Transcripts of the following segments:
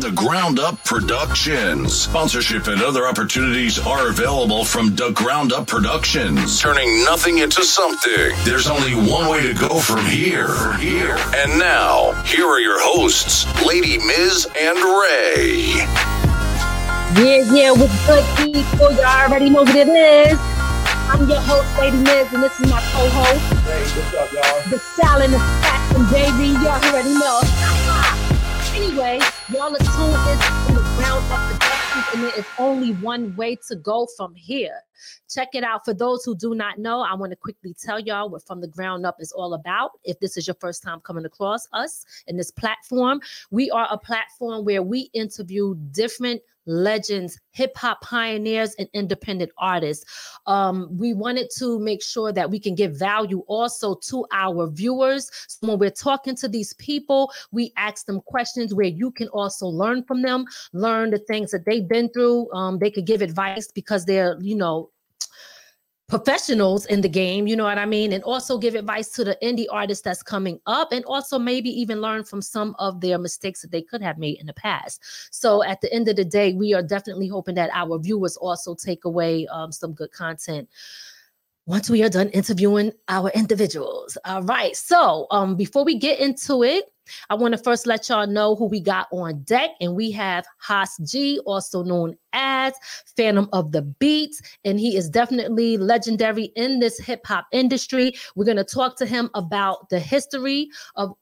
the Ground Up Productions. Sponsorship and other opportunities are available from the Ground Up Productions. Turning nothing into something. There's only one way to go from here. From here. And now, here are your hosts, Lady Miz and Ray. Yeah, yeah, with good people, you already know what it is. I'm your host, Lady Miz, and this is my co-host. Hey, what's up, y'all? The Salad and Fashion Baby, y'all already know. Anyway, y'all are tuned in from the ground up productions, and there is only one way to go from here. Check it out. For those who do not know, I want to quickly tell y'all what From the Ground Up is all about. If this is your first time coming across us in this platform, we are a platform where we interview different legends, hip hop pioneers, and independent artists. Um, we wanted to make sure that we can give value also to our viewers. So when we're talking to these people, we ask them questions where you can also learn from them, learn the things that they've been through. Um, they could give advice because they're, you know, professionals in the game, you know what I mean? And also give advice to the indie artists that's coming up and also maybe even learn from some of their mistakes that they could have made in the past. So at the end of the day, we are definitely hoping that our viewers also take away um, some good content once we are done interviewing our individuals. All right. So um, before we get into it, I want to first let y'all know who we got on deck, and we have Haas G, also known as Phantom of the Beats, and he is definitely legendary in this hip hop industry. We're going to talk to him about the history of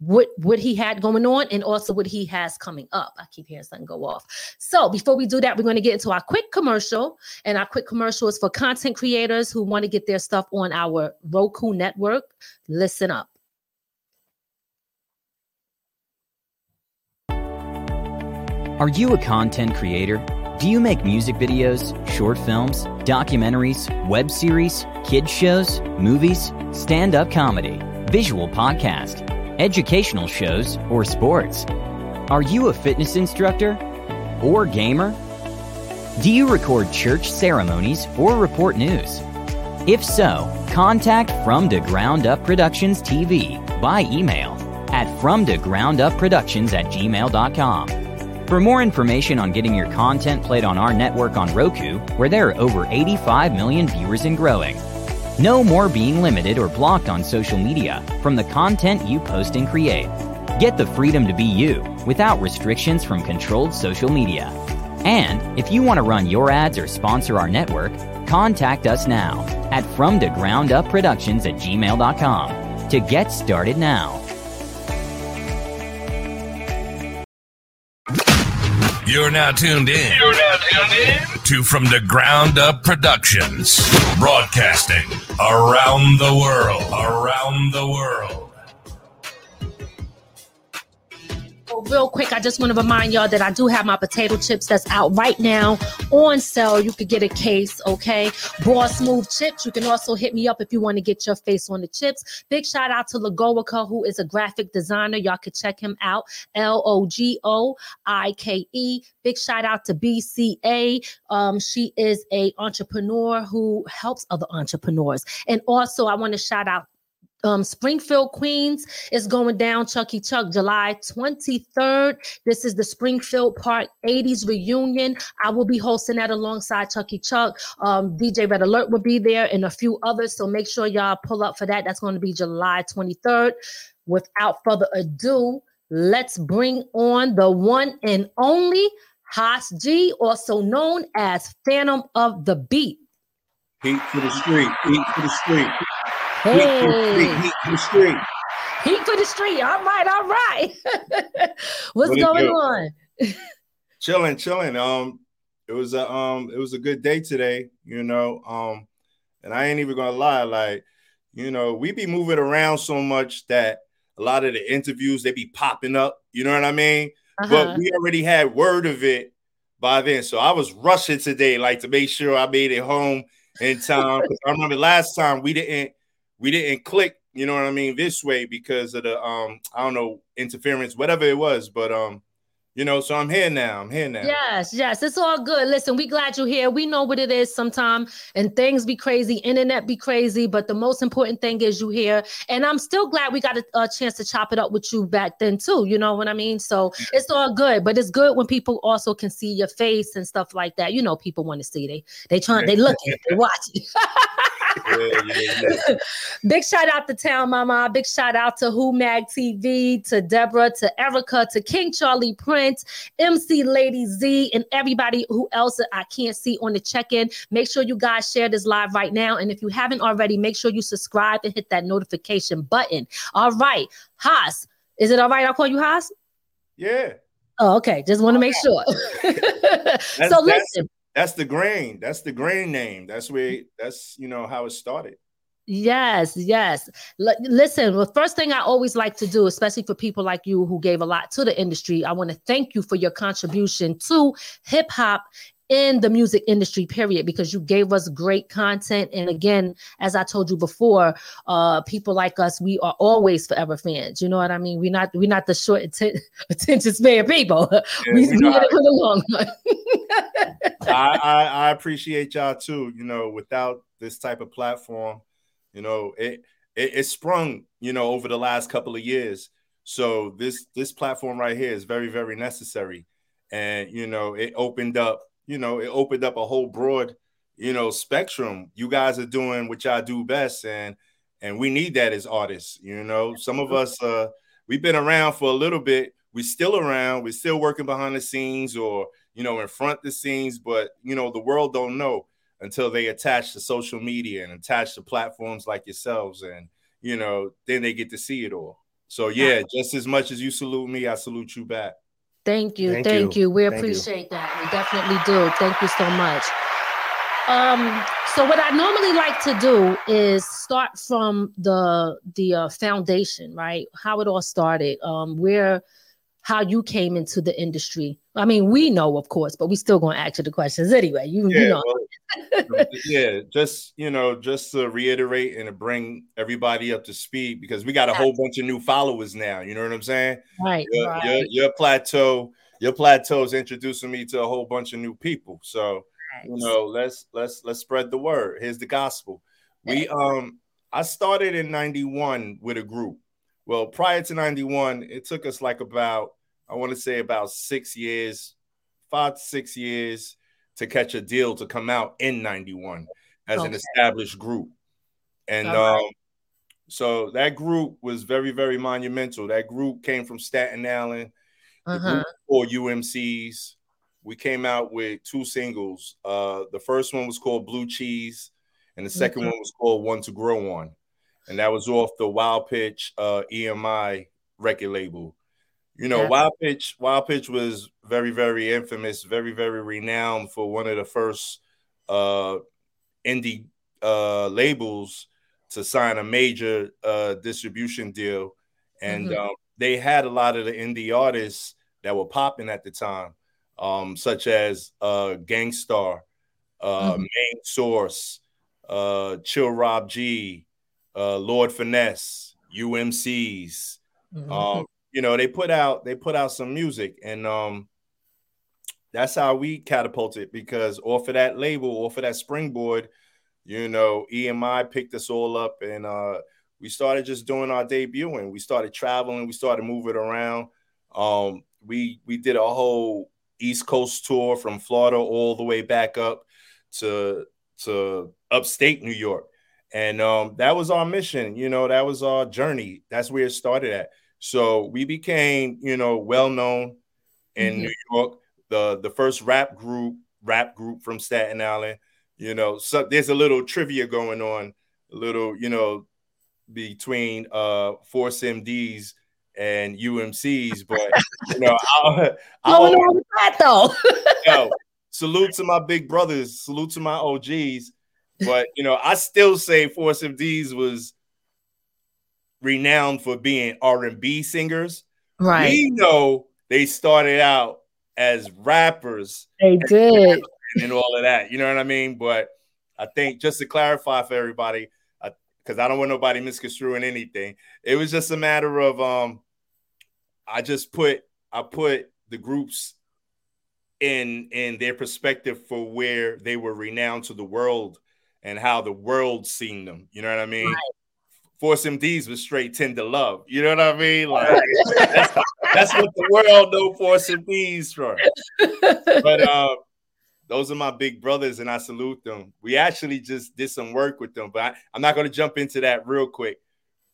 what what he had going on and also what he has coming up. I keep hearing something go off. So before we do that, we're going to get into our quick commercial, and our quick commercial is for content creators who want to get their stuff on our Roku network. Listen up. Are you a content creator? Do you make music videos, short films, documentaries, web series, kids shows, movies, stand-up comedy, visual podcast, educational shows, or sports? Are you a fitness instructor or gamer? Do you record church ceremonies or report news? If so, contact From the Ground Up Productions TV by email at fromthegroundupproductions at gmail.com. For more information on getting your content played on our network on Roku, where there are over 85 million viewers and growing. No more being limited or blocked on social media from the content you post and create. Get the freedom to be you without restrictions from controlled social media. And if you want to run your ads or sponsor our network, contact us now at fromthegroundupproductions at gmail.com to get started now. You're now tuned in. You're now tuned in to From the Ground Up Productions, broadcasting around the world. Around the world. Real quick, I just want to remind y'all that I do have my potato chips that's out right now on sale. You could get a case, okay? Raw smooth chips. You can also hit me up if you want to get your face on the chips. Big shout out to Logoike, who is a graphic designer. Y'all could check him out. L O G O I K E. Big shout out to BCA. Um, she is a entrepreneur who helps other entrepreneurs. And also, I want to shout out um, Springfield, Queens is going down Chucky Chuck July 23rd. This is the Springfield Park 80s reunion. I will be hosting that alongside Chucky Chuck. Um, DJ Red Alert will be there and a few others. So make sure y'all pull up for that. That's going to be July 23rd. Without further ado, let's bring on the one and only Haas G, also known as Phantom of the Beat. Heat to the street. Heat to the street. Hey, Heat to the street. Heat for the street. All right, all right. What's what going on? chilling, chilling. Um, it was a um, it was a good day today. You know, um, and I ain't even gonna lie, like, you know, we be moving around so much that a lot of the interviews they be popping up. You know what I mean? Uh-huh. But we already had word of it by then, so I was rushing today, like to make sure I made it home in time. I remember last time we didn't we didn't click you know what I mean, this way because of the um, I don't know, interference, whatever it was. But um, you know, so I'm here now. I'm here now. Yes, yes, it's all good. Listen, we glad you're here. We know what it is sometimes, and things be crazy, internet be crazy, but the most important thing is you here. And I'm still glad we got a, a chance to chop it up with you back then too. You know what I mean? So it's all good, but it's good when people also can see your face and stuff like that. You know, people want to see they they trying they looking, they watching. Big shout out to Town Mama. Big shout out to Who Mag TV, to Deborah, to Erica, to King Charlie Prince, MC Lady Z, and everybody who else I can't see on the check-in. Make sure you guys share this live right now. And if you haven't already, make sure you subscribe and hit that notification button. All right. Haas. Is it all right? I'll call you Haas? Yeah. Oh, okay. Just want to make sure. so listen that's the grain. That's the grain name. That's where that's you know how it started. Yes, yes. L- listen, the first thing I always like to do, especially for people like you who gave a lot to the industry, I want to thank you for your contribution to hip hop in the music industry period because you gave us great content. And again as i told you before uh people like us we are always forever fans. You know what i mean? We're not we're not the short atten- attention span people. Yeah, we, we it for the long run. I, I i appreciate y'all too you know without this type of platform you know it it, it sprung you know over the last couple of years. So this this platform right here is very very necessary. And you know it opened up you know, it opened up a whole broad, you know, spectrum. You guys are doing what y'all do best, and and we need that as artists. You know, some of us, uh, we've been around for a little bit. We're still around. We're still working behind the scenes, or you know, in front the scenes. But you know, the world don't know until they attach to social media and attach to platforms like yourselves, and you know, then they get to see it all. So yeah, just as much as you salute me, I salute you back. Thank you. Thank, thank you. you. We thank appreciate you. that. We definitely do. Thank you so much. Um, so what I normally like to do is start from the the uh, foundation, right? How it all started, um, where how you came into the industry. I mean, we know, of course, but we still going to ask you the questions anyway. You, yeah, you know. well, yeah, just you know, just to reiterate and to bring everybody up to speed because we got a whole bunch of new followers now. You know what I'm saying? Right. Your, right. your, your plateau, your plateau is introducing me to a whole bunch of new people. So you know, let's let's let's spread the word. Here's the gospel. We um, I started in '91 with a group well, prior to 91, it took us like about, I want to say about six years, five to six years to catch a deal to come out in 91 as okay. an established group. And um, so that group was very, very monumental. That group came from Staten Island, uh-huh. or UMCs. We came out with two singles. Uh, the first one was called Blue Cheese, and the 2nd mm-hmm. one was called One to Grow On and that was off the Wild Pitch uh, EMI record label. You know, yeah. Wild Pitch, Wild Pitch was very, very infamous, very, very renowned for one of the first uh, indie uh, labels to sign a major uh, distribution deal, and mm-hmm. um, they had a lot of the indie artists that were popping at the time, um, such as uh, Gang Starr, uh, mm-hmm. Main Source, uh, Chill Rob G, uh, Lord Finesse, UMCs. Mm-hmm. Um, you know, they put out they put out some music, and um, that's how we catapulted because off of that label, off of that springboard, you know, EMI picked us all up, and uh, we started just doing our debut, and we started traveling, we started moving around. Um, we we did a whole East Coast tour from Florida all the way back up to to upstate New York. And um, that was our mission, you know, that was our journey. That's where it started at. So we became, you know, well known in mm-hmm. New York, the the first rap group, rap group from Staten Island. You know, so there's a little trivia going on, a little, you know, between uh Force MDs and UMCs, but you know, I'll, I'll What's with that though? yo, salute to my big brothers, salute to my OGs. But you know, I still say Force MDs was renowned for being R&B singers. right. We know they started out as rappers They did. and all of that. You know what I mean? But I think just to clarify for everybody, because I, don't want nobody misconstruing anything. It was just a matter of um, I just put I put the groups in in their perspective for where they were renowned to the world and how the world seen them. You know what I mean? Right. Force MDs was straight tender love. You know what I mean? Like that's, that's what the world know Force MDs for. But uh, those are my big brothers, and I salute them. We actually just did some work with them, but I, I'm not going to jump into that real quick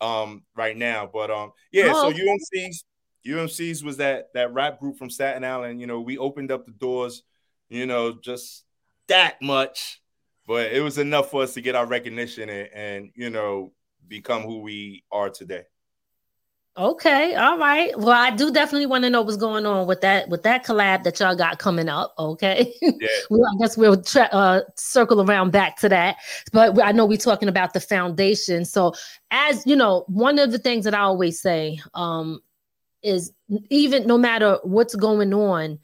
um, right now. But um, yeah, Oh, so. UMC's UMC's was that that rap group from Staten Island. You know, we opened up the doors. You know, just that much, but it was enough for us to get our recognition and, and you know become who we are today. Okay, all right. Well, I do definitely want to know what's going on with that with that collab that y'all got coming up. Okay, Yeah. well, I guess we'll tra- uh, circle around back to that. But I know we're talking about the foundation. So, as you know, one of the things that I always say um, is even no matter what's going on,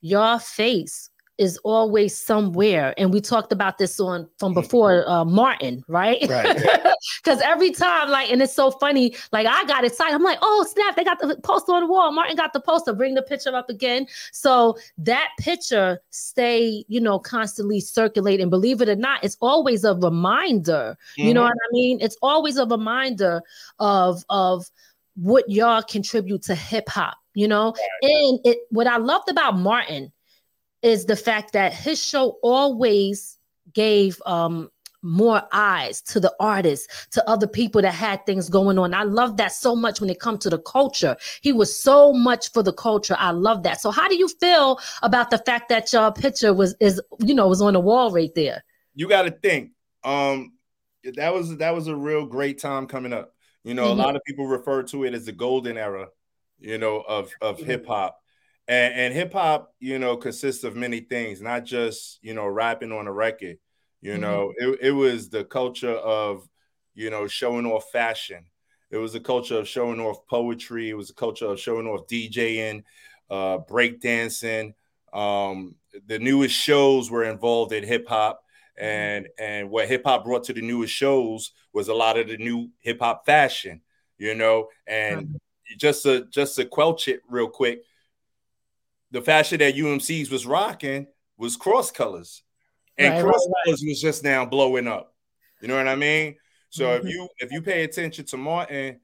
your face is always somewhere. And we talked about this on from before uh, Martin, right? Right. Because every time, like, and it's so funny, like I got excited. I'm like, oh snap, they got the poster on the wall. Martin got the poster. Bring the picture up again. So that picture stay, you know, constantly circulating. Believe it or not, it's always a reminder. You know what I mean? It's always a reminder of of what y'all contribute to hip hop, you know? And it what I loved about Martin is the fact that his show always gave um more eyes to the artists, to other people that had things going on. I love that so much when it comes to the culture. He was so much for the culture. I love that. So how do you feel about the fact that your picture was is you know was on the wall right there? you got to think um that was that was a real great time coming up you know Mhm. a lot of people refer to it as the golden era you know of of Mhm. hip hop and, and hip hop you know consists of many things not just you know rapping on a record. You Mhm. know it, it was the culture of you know showing off fashion. It was a culture of showing off poetry. It was a culture of showing off djing uh breakdancing. Um the newest shows were involved in hip hop and and what hip hop brought to the newest shows was a lot of the new hip hop fashion, you know, and just to just to quelch it real quick, the fashion that UMC's was rocking was cross colors, and Right, cross right, colors was just now blowing up. You know what I mean? So Mhm. if you if you pay attention to Martin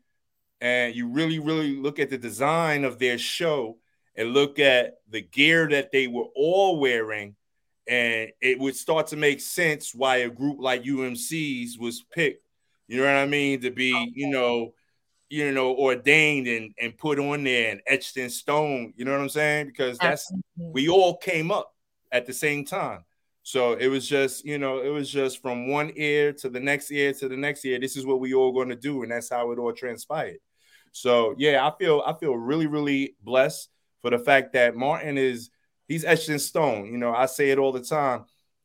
and you really really look at the design of their show and look at the gear that they were all wearing and it would start to make sense why a group like UMC's was picked. You know what I mean? To be, you know, you know, ordained and and put on there and etched in stone. You know what I'm saying? Because that's we all came up at the same time. So it was just, you know, it was just from one ear to the next ear to the next ear. This is what we all going to do, and that's how it all transpired. So yeah, I feel I feel really really blessed for the fact that Martin is he's etched in stone. You know, I say it all the time.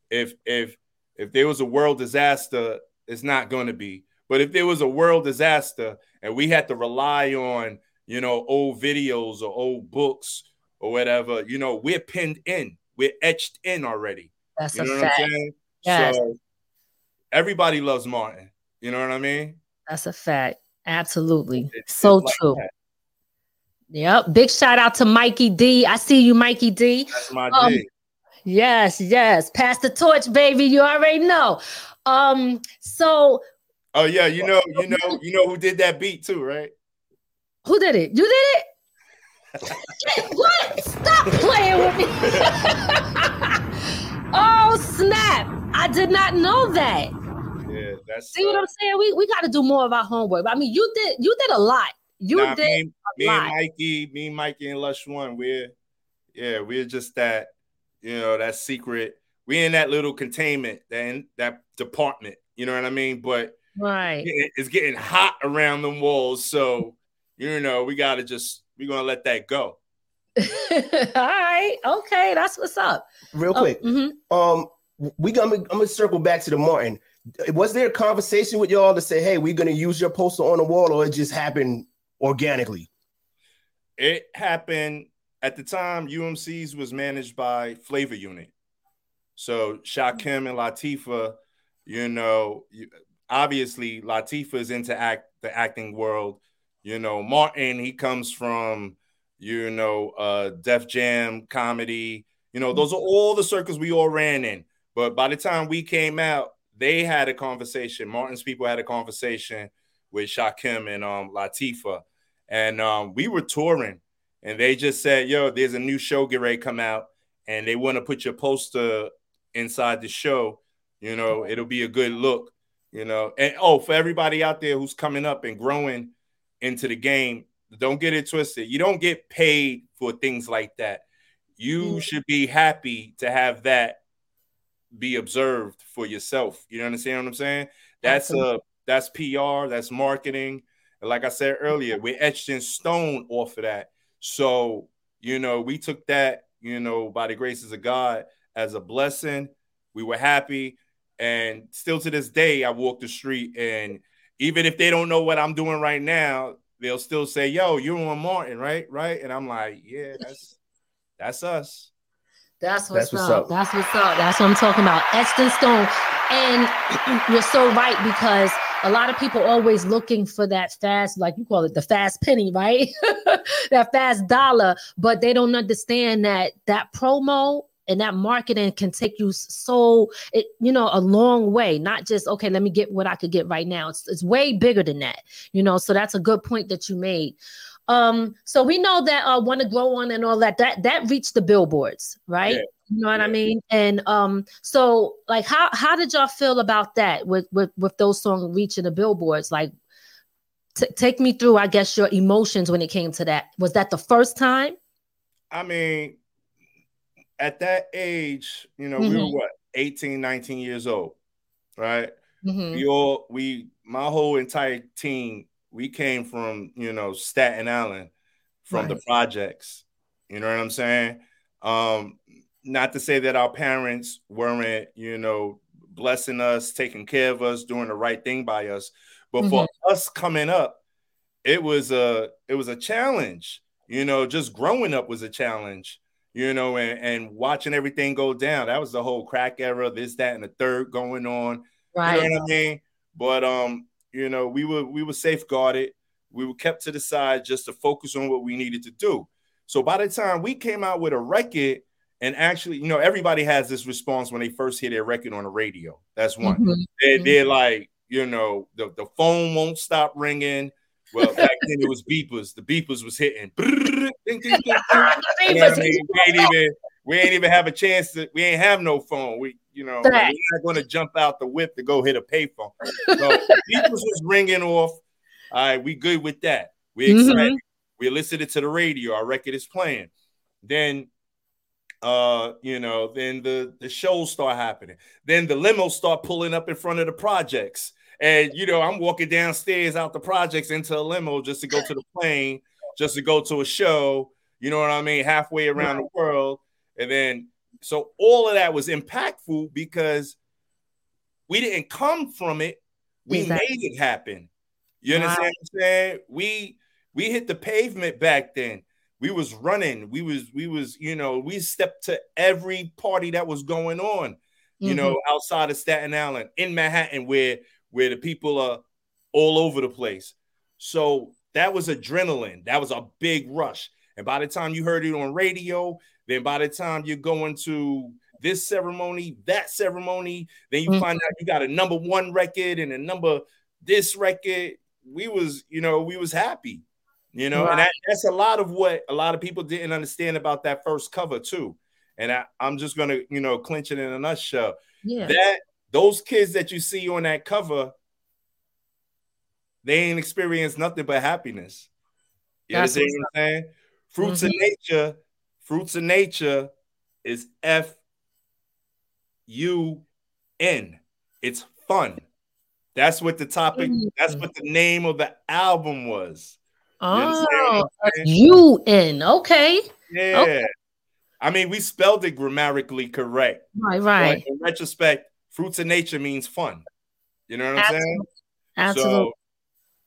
If if if there was a world disaster, it's not going to be. But if there was a world disaster and we had to rely on, you know, old videos or old books or whatever, you know, we're pinned in, we're etched in already. That's You a know what fact. I'm saying? Yes. So everybody loves Martin. You know what I mean? That's a fact. Absolutely. It's- so it's like true. that. Yep. Big shout out to Mikey D. I see you, Mikey D. That's my Um, G. Yes, yes. Pass the torch, baby. You already know. Um, so Oh yeah, you know, you know, you know who did that beat too, right? who did it? You did it? what? Stop playing with me. oh, snap. I did not know that. Yeah, that's See what I'm saying? We we gotta do more of our homework. I mean, you did you did a lot. You nah, did me, me lot. and Mikey, me, Mikey, and Lush One. We're yeah, we're just that, you know, that secret. We in that little containment, that that department. You know what I mean? But Right. It's getting hot around them walls. So, you know, we got to just, we're going to let that go. All right. Okay. That's what's up. Real quick. Oh, mhm. Um, we gonna I'm gonna circle back to the Martin. Was there a conversation with y'all to say, hey, we're gonna use your poster on the wall, or it just happened organically? It happened at the time UMC's was managed by Flavor Unit. So Shakim and Latifah, you know, you- obviously Latifah is into act the acting world. You know, Martin, he comes from, you know, uh Def Jam comedy. You know, those are all the circles we all ran in. But by the time we came out, they had a conversation. Martin's people had a conversation with Shakim and um Latifah. And um, we were touring, and they just said, "Yo, there's a new show get ready to come out, and they want to put your poster inside the show. You know, it'll be a good look. You know, and oh, for everybody out there who's coming up and growing into the game, don't get it twisted. You don't get paid for things like that. You mm. should be happy to have that be observed for yourself. You understand what I'm saying? That's a uh, that's PR, that's marketing. And like I said earlier, we're etched in stone off of that. So, you know, we took that, you know, by the graces of God as a blessing. We were happy. And still to this day, I walk the street and even if they don't know what I'm doing right now, they'll still say, Yo, you're on Martin, right? Right. And I'm like, Yeah, that's that's us. That's what's, That's what's up. up. That's what's up. That's what I'm talking about. Etched in stone. And you're so right because a lot of people always looking for that fast, like you call it the fast penny, right? that fast dollar, but they don't understand that that promo and that marketing can take you so it you know a long way not just okay let me get what i could get right now. It's, it's way bigger than that you know so that's a good point that you made. Um so we know that uh One to Grow On and all that that that reached the billboards right? Yeah. you know what i mean? And um so like how how did y'all feel about that with with with those songs reaching the billboards? Like t- take me through i guess your emotions when it came to that. Was that the first time? I mean, at that age, you know, we were Mhm. what 18, 19 years old, right? Mhm. We all we my whole entire team, we came from, you know, Staten Island from the projects. You know what I'm saying? Um, not to say that our parents weren't, you know, blessing us, taking care of us, doing the right thing by us, but for us coming up, it was a it was a challenge. You know, just growing up was a challenge. You know, and, and watching everything go down. That was the whole crack era, this, that, and the third going on. right You know what I mean? But um, you know, we were we were safeguarded. We were kept to the side just to focus on what we needed to do. So by the time we came out with a record, and actually, you know, everybody has this response when they first hear their record on the radio. That's one. Mhm. They, Mhm. they're like, you know, the, the phone won't stop ringing. Well, back then it was beepers. The beepers was hitting. Ding, ding, ding, ding. You know I mean? We ain't even we ain't even have a chance to we ain't have no phone. We you know Fact. we're not gonna jump out the whip to go hit a payphone. So beepers was ringing off. All right, we good with that. We Mhm. excited. We listened to the radio. Our record is playing. Then uh you know then the the shows start happening then the limos start pulling up in front of the projects and you know i'm walking downstairs out the projects into a limo just to go to the plane just to go to a show you know what i mean halfway around the world. And then so all of that was impactful because we didn't come from it. We Exactly. made it happen. You understand what i'm saying? We we hit the pavement back then. We was running. We was we was you know we stepped to every party that was going on you know mm-hmm. outside of staten island in manhattan where where the people are all over the place. So that was adrenaline that was a big rush and by the time you heard it on radio then by the time you're going to this ceremony that ceremony then you Mhm. find out you got a number one record and a number this record we was you know we was happy you know, and that, that's a lot of what a lot of people didn't understand about that first cover too. And I, I'm just gonna, you know, clinch it in a nutshell. yeah That those kids that you see on that cover, they ain't experienced nothing but happiness. You That's understand what I'm saying? Fruits of nature, fruits of nature is F U N. It's fun. That's what the topic, mm-hmm. that's what the name of the album was. Oh, UN. Okay. Yeah. Okay. I mean, we spelled it grammatically correct. Right, right. In retrospect, fruits of nature means fun. You know what I'm saying? Absolutely. So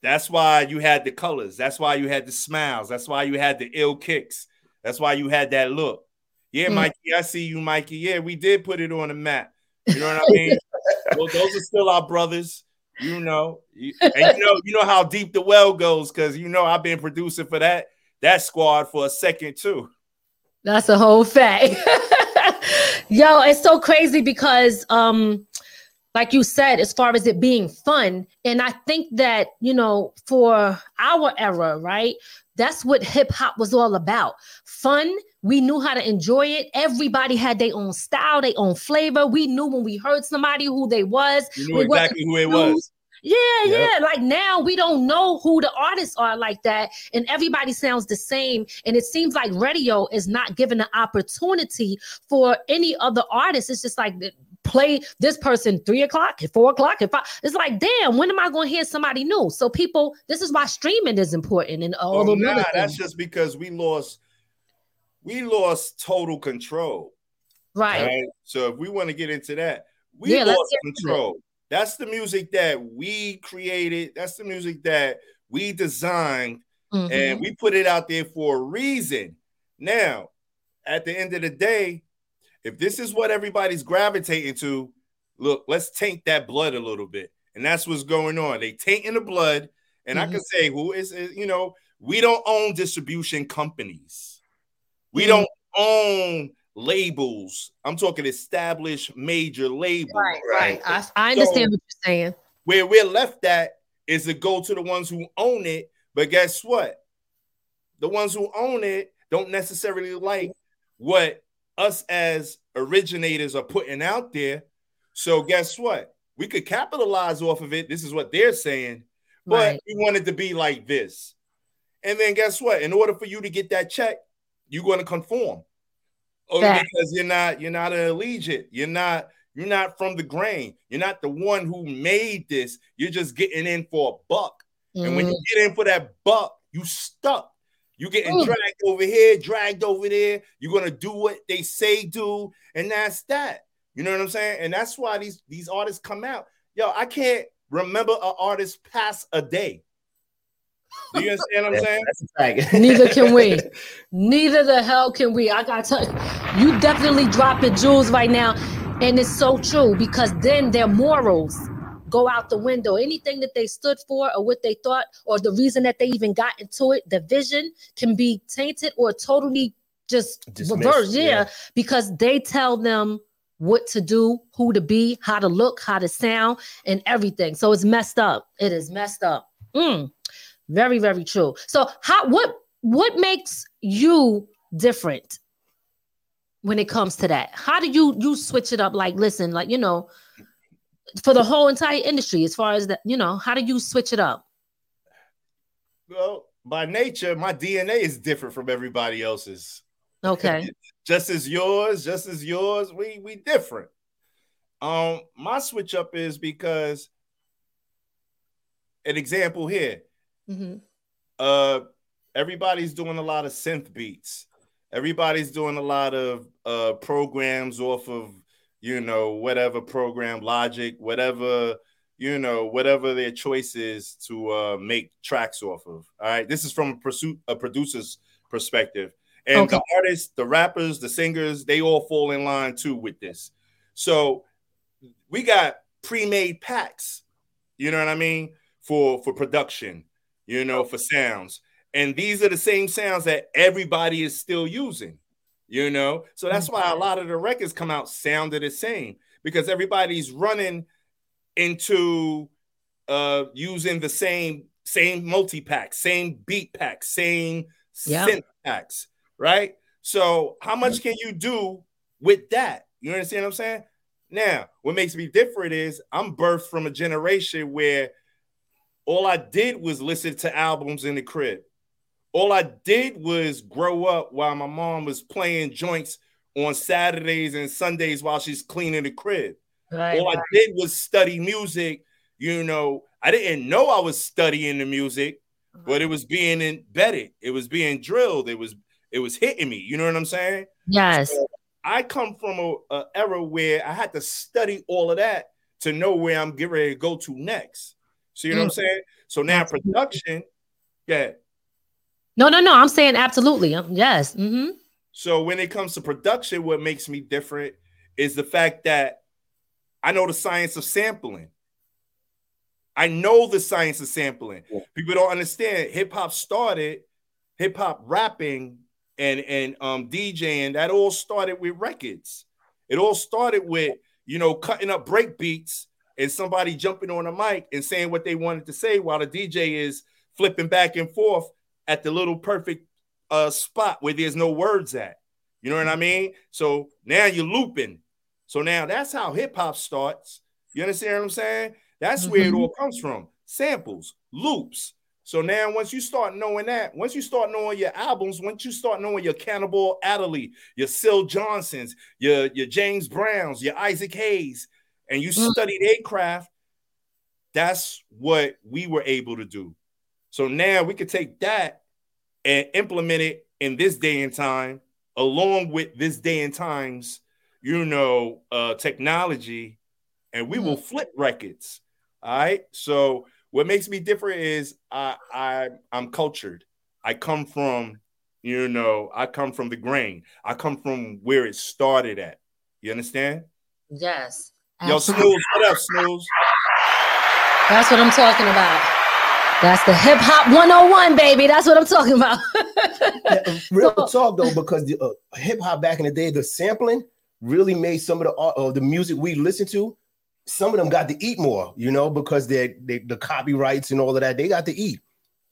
that's why you had the colors. That's why you had the smiles. That's why you had the ill kicks. That's why you had that look. Yeah, mm. Mikey, I see you, Mikey. Yeah, we did put it on the map. You know what I mean? well, those are still our brothers. You know, and you know, you know how deep the well goes because you know I've been producing for that that squad for a second too. That's a whole fact. Yo, it's so crazy because um like you said, as far as it being fun, and I think that, you know, for our era, right? That's what hip hop was all about. Fun. We knew how to enjoy it. Everybody had their own style, their own flavor. We knew when we heard somebody who they was. You knew exactly who it was. Yeah, yep. yeah. Like now we don't know who the artists are like that, and everybody sounds the same. And it seems like radio is not giving an opportunity for any other artist. It's just like play this person three o'clock, at four o'clock, at five. It's like, damn, when am I going to hear somebody new? So people, this is why streaming is important and all well, nah, that's just because we lost, we lost total control. Right. right? So if we want to get into that, we yeah, lost control. That's the music that we created. That's the music that we designed, mm-hmm. and we put it out there for a reason. Now, at the end of the day, if this is what everybody's gravitating to, look, let's taint that blood a little bit. And that's what's going on. They tainting the blood. And mm-hmm. I can say, who is, you know, we don't own distribution companies. We mm-hmm. don't own labels. I'm talking established major labels. Right, right. I, I understand so, what you're saying. Where we're left at is to go to the ones who own it. But guess what? The ones who own it don't necessarily like what us as originators are putting out there. So guess what? We could capitalize off of it. This is what they're saying, but right. we want it to be like this. And then guess what? In order for you to get that check, you're going to conform. Or because you're not you're not an allegiant. You're not you're not from the grain. You're not the one who made this. You're just getting in for a buck. Mm. And when you mm. get in for that buck, you stuck. You getting Ooh. dragged over here, dragged over there. You're gonna do what they say do, and that's that. You know what I'm saying? And that's why these these artists come out. Yo, I can't remember an artist past a day. Do you understand what I'm saying? Neither can we. Neither the hell can we. I gotta tell you, you definitely dropping jewels right now. And it's so true because then their morals go out the window. Anything that they stood for or what they thought or the reason that they even got into it, the vision can be tainted or totally just reversed. Yeah, yeah, because they tell them what to do, who to be, how to look, how to sound, and everything. So it's messed up. It is messed up. Mm, very, very true. So how what what makes you different when it comes to that? How do you you switch it up? Like, listen, like you know, for the whole entire industry as far as that you know how do you switch it up? Well by nature my dna is different from everybody else's. Okay. Just as yours just as yours we we different. Um my switch up is because an example here. Mm-hmm. uh everybody's doing a lot of synth beats. Everybody's doing a lot of uh programs off of you know, whatever program, logic, whatever, you know, whatever their choice is to uh, make tracks off of. All right. This is from a, pursuit, a producer's perspective. And okay. the artists, the rappers, the singers, they all fall in line too with this. So we got pre-made packs, you know what I mean, for for production, you know, for sounds. And these are the same sounds that everybody is still using you know. So that's why a mm-hmm. lot of the records come out sounded the same because everybody's running into uh using the same same multi pack, same beat pack, same yeah. synth packs, right? So how much can you do with that? You understand what I'm saying? Now, what makes me different is I'm birthed from a generation where all I did was listen to albums in the crib all I did was grow up while my mom was playing joints on Saturdays and Sundays while she's cleaning the crib. Right, all right. I did was study music you know, I didn't know I was studying the music, but it was being embedded. It was being drilled. It was it was hitting me. You know what I'm saying? Yes. So I come from a, a, era where I had to study all of that to know where I'm getting ready to go to next. See what mm. I'm saying? So now production, yeah. No, no, no. I'm saying absolutely. Um, yes. Mm-hmm. So when it comes to production, what makes me different is the fact that I know the science of sampling. I know the science of sampling. Yeah. People don't understand. Hip hop started, hip hop rapping and and um DJing. That all started with records. It all started with you know cutting up break beats and somebody jumping on a mic and saying what they wanted to say while the DJ is flipping back and forth at the little perfect uh spot where there's no words at. You know what I mean? So now you're looping. So now that's how hip hop starts. You understand what I'm saying? That's mm-hmm. where it mm-hmm. all comes from samples, loops. So now, once you start knowing that, once you start knowing your albums, once you start knowing your Cannonball Adderley, your Syl Johnsons, your, your James Browns, your Isaac Hayes, and you mm. studied a craft, that's what we were able to do. So now we could take that and implement it in this day and time, along with this day and times, you know, uh, technology, and we will flip records. All right. So what makes me different is I I I'm cultured. I come from, you know, I come from the grain. I come from where it started at. You understand? Yes. Yo, Snooze, what up, Snooze? That's what I'm talking about. That's the hip hop 101, baby. That's what I'm talking about. yeah, real so, talk though, because the uh, hip hop back in the day, the sampling really made some of the uh, the music we listen to some of them got to eat more, you know, because they, they the copyrights and all of that, they got to eat.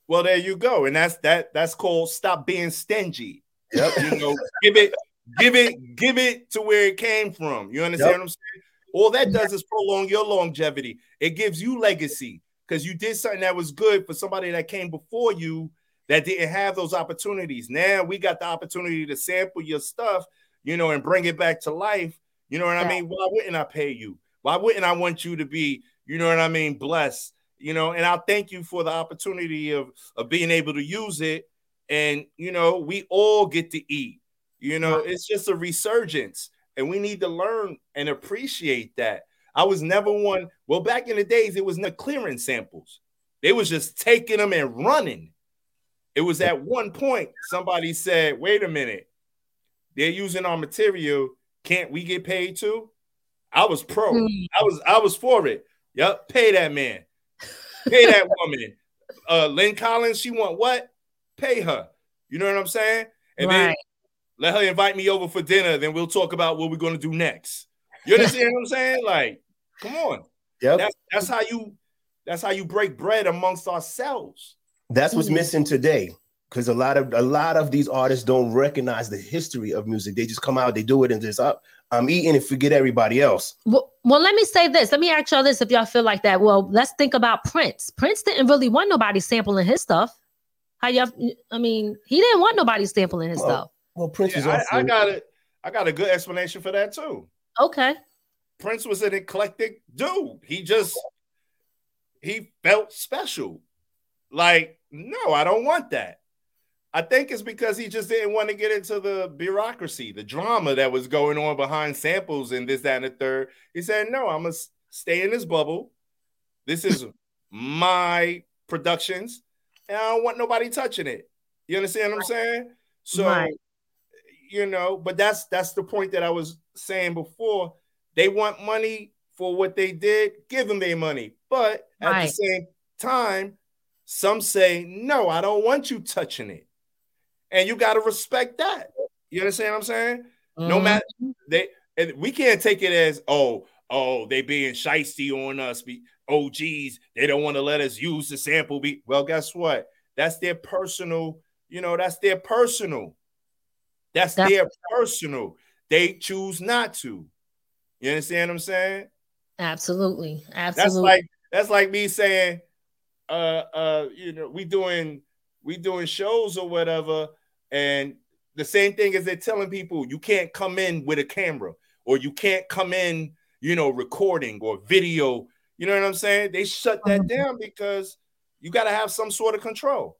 Well, there you go, and that's that. That's called stop being stingy. Yep. You know, give it, give it, give it to where it came from. You understand yep. what I'm saying? All that does is prolong your longevity. It gives you legacy because you did something that was good for somebody that came before you that didn't have those opportunities. Now we got the opportunity to sample your stuff, you know, and bring it back to life. You know what yeah. I mean? Why wouldn't I pay you? Why wouldn't I want you to be, you know what I mean, blessed? You know, and I'll thank you for the opportunity of, of being able to use it. And, you know, we all get to eat. You know, it's just a resurgence. And we need to learn and appreciate that. I was never one. Well, back in the days, it was not clearing samples. They was just taking them and running. It was at one point somebody said, "Wait a minute, they're using our material. Can't we get paid too?" I was pro. Mm. I was I was for it. Yep, pay that man. Pay that woman. Uh Lynn Collins, she want what? Pay her. You know what I'm saying? And right. then let her invite me over for dinner. Then we'll talk about what we're gonna do next. You understand what I'm saying? Like, come on. Yep. That's that's how you that's how you break bread amongst ourselves. That's what's missing today. Because a lot of a lot of these artists don't recognize the history of music. They just come out, they do it, and just up. I'm eating and forget everybody else. Well, well, let me say this. Let me ask y'all this if y'all feel like that. Well, let's think about Prince. Prince didn't really want nobody sampling his stuff. How y'all I mean, he didn't want nobody sampling his well, stuff. Well, Prince yeah, I, I, got it. I got a good explanation for that too. Okay. Prince was an eclectic dude. He just he felt special. Like, no, I don't want that. I think it's because he just didn't want to get into the bureaucracy, the drama that was going on behind samples and this, that, and the third. He said, No, I'm to stay in this bubble. This is my productions, and I don't want nobody touching it. You understand what I'm saying? So, right. you know, but that's that's the point that I was saying before. They want money for what they did, give them their money. But at right. the same time, some say, No, I don't want you touching it and you got to respect that. You understand what I'm saying? Mm-hmm. No matter they, and we can't take it as oh, oh, they being shisty on us. Be oh, geez, they don't want to let us use the sample. Be well, guess what? That's their personal. You know, that's their personal. That's, that's their personal. They choose not to. You understand what I'm saying? Absolutely, absolutely. That's like that's like me saying, uh, uh, you know, we doing we doing shows or whatever, and the same thing as they're telling people you can't come in with a camera or you can't come in, you know, recording or video, You know what I'm saying? They shut that Mhm. down because you got to have some sort of control,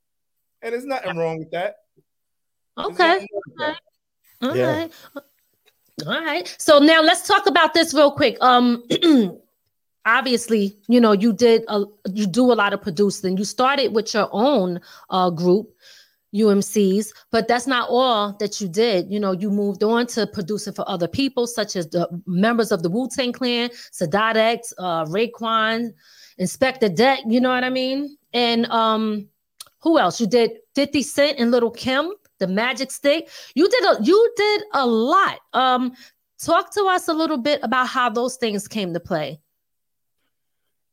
and there's nothing wrong with that. There's Okay. nothing wrong with that. All Yeah. right. All right. So now let's talk about this real quick. Um obviously, you know, you did a you do a lot of producing. You started with your own uh group, UMCs, but that's not all that you did. You know, you moved on to producing for other people, such as the members of the Wu-Tang Clan, Sadat X, uh Raekwon, Inspectah Deck, you know what I mean? And um who else? You did 50 Cent and Little Kim, the Magic Stick. You did a you did a lot. Um, talk to us a little bit about how those things came to play.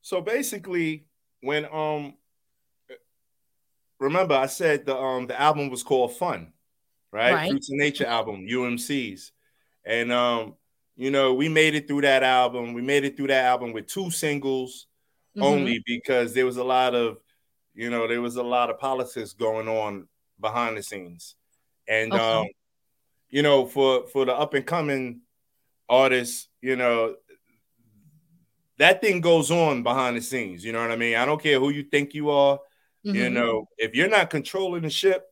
So basically, when um, remember I said the um the album was called Fun, right? Right. Fruits of Nature album, UMCs, and um, you know, we made it through that album. We made it through that album with two singles Mhm. only because there was a lot of, you know, there was a lot of politics going on behind the scenes, and Okay. um, you know, for for the up and coming artists, you know, that thing goes on behind the scenes. You know what I mean? I don't care who you think you are. You Mhm. know, if you're not controlling the ship,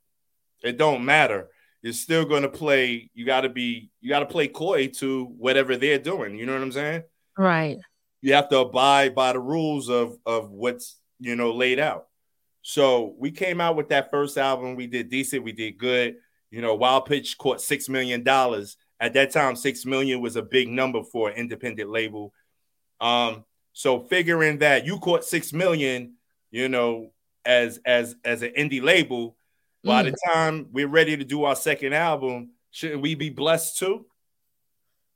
it don't matter. You're still going to play. You got to be. You got to play coy to whatever they're doing. You know what I'm saying? Right. You have to abide by the rules of of what's you know laid out. So we came out with that first album. We did decent. We did good. You know, Wild Pitch caught six million dollars at that time. Six million was a big number for an independent label. Um, so figuring that you caught six million, you know, as as as an indie label, by the time we're ready to do our second album, shouldn't we be blessed too?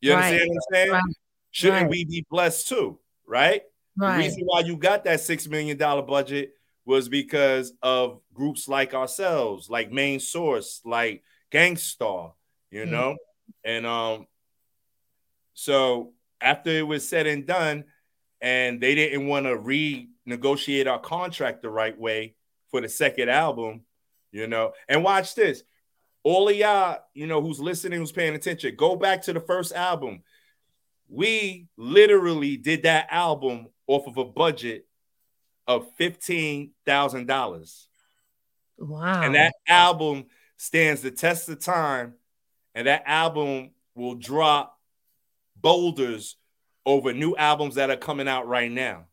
You Right. understand what I'm saying? Right. Shouldn't Right. we be blessed too? Right? The reason why you got that six million dollar budget was because of groups like ourselves, like Main Source, like Gang Starr, you Mhm. know, and um, so after it was said and done, and they didn't want to renegotiate our contract the right way for the second album, you know, and watch this. All of y'all, you know, who's listening, who's paying attention, go back to the first album. We literally did that album off of a budget of fifteen thousand dollars, Wow. and that album stands the test of time. And that album will drop boulders over new albums that are coming out right now.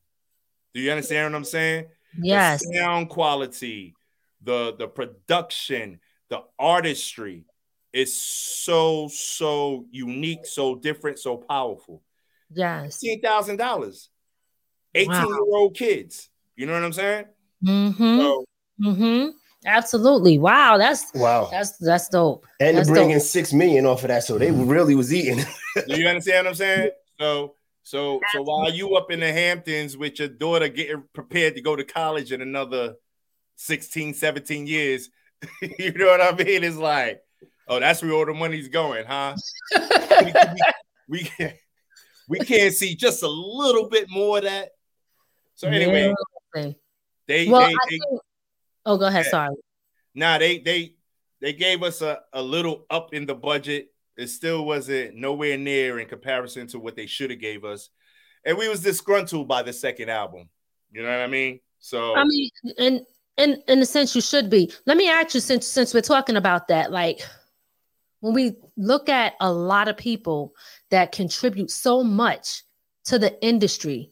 Do you understand what I'm saying? yes. The sound quality, the the production, the artistry is so so unique, so different, so powerful. Yes. Fifteen thousand dollars, eighteen Wow. year old kids. You know what I'm saying? Mm-hmm. So Mm-hmm. Absolutely. Wow. That's Wow. that's that's dope. And That's to bring dope. in six million off of that, so they really was eating. do you understand what I'm saying? So so so while you up in the Hamptons with your daughter getting prepared to go to college in another 16, 17 years, you know what I mean? It's like, oh, that's where all the money's going, huh? we, we, can't we can't see just a little bit more of that. So anyway, Yeah. they Well, they, they think, oh, go ahead. Yeah. Sorry. nah they they they gave us a, a little up in the budget. It still wasn't nowhere near in comparison to what they should have gave us. And we was disgruntled by the second album. You know what I mean? So I mean, in in in a sense, you should be. Let me ask you, since since we're talking about that, like when we look at a lot of people that contribute so much to the industry,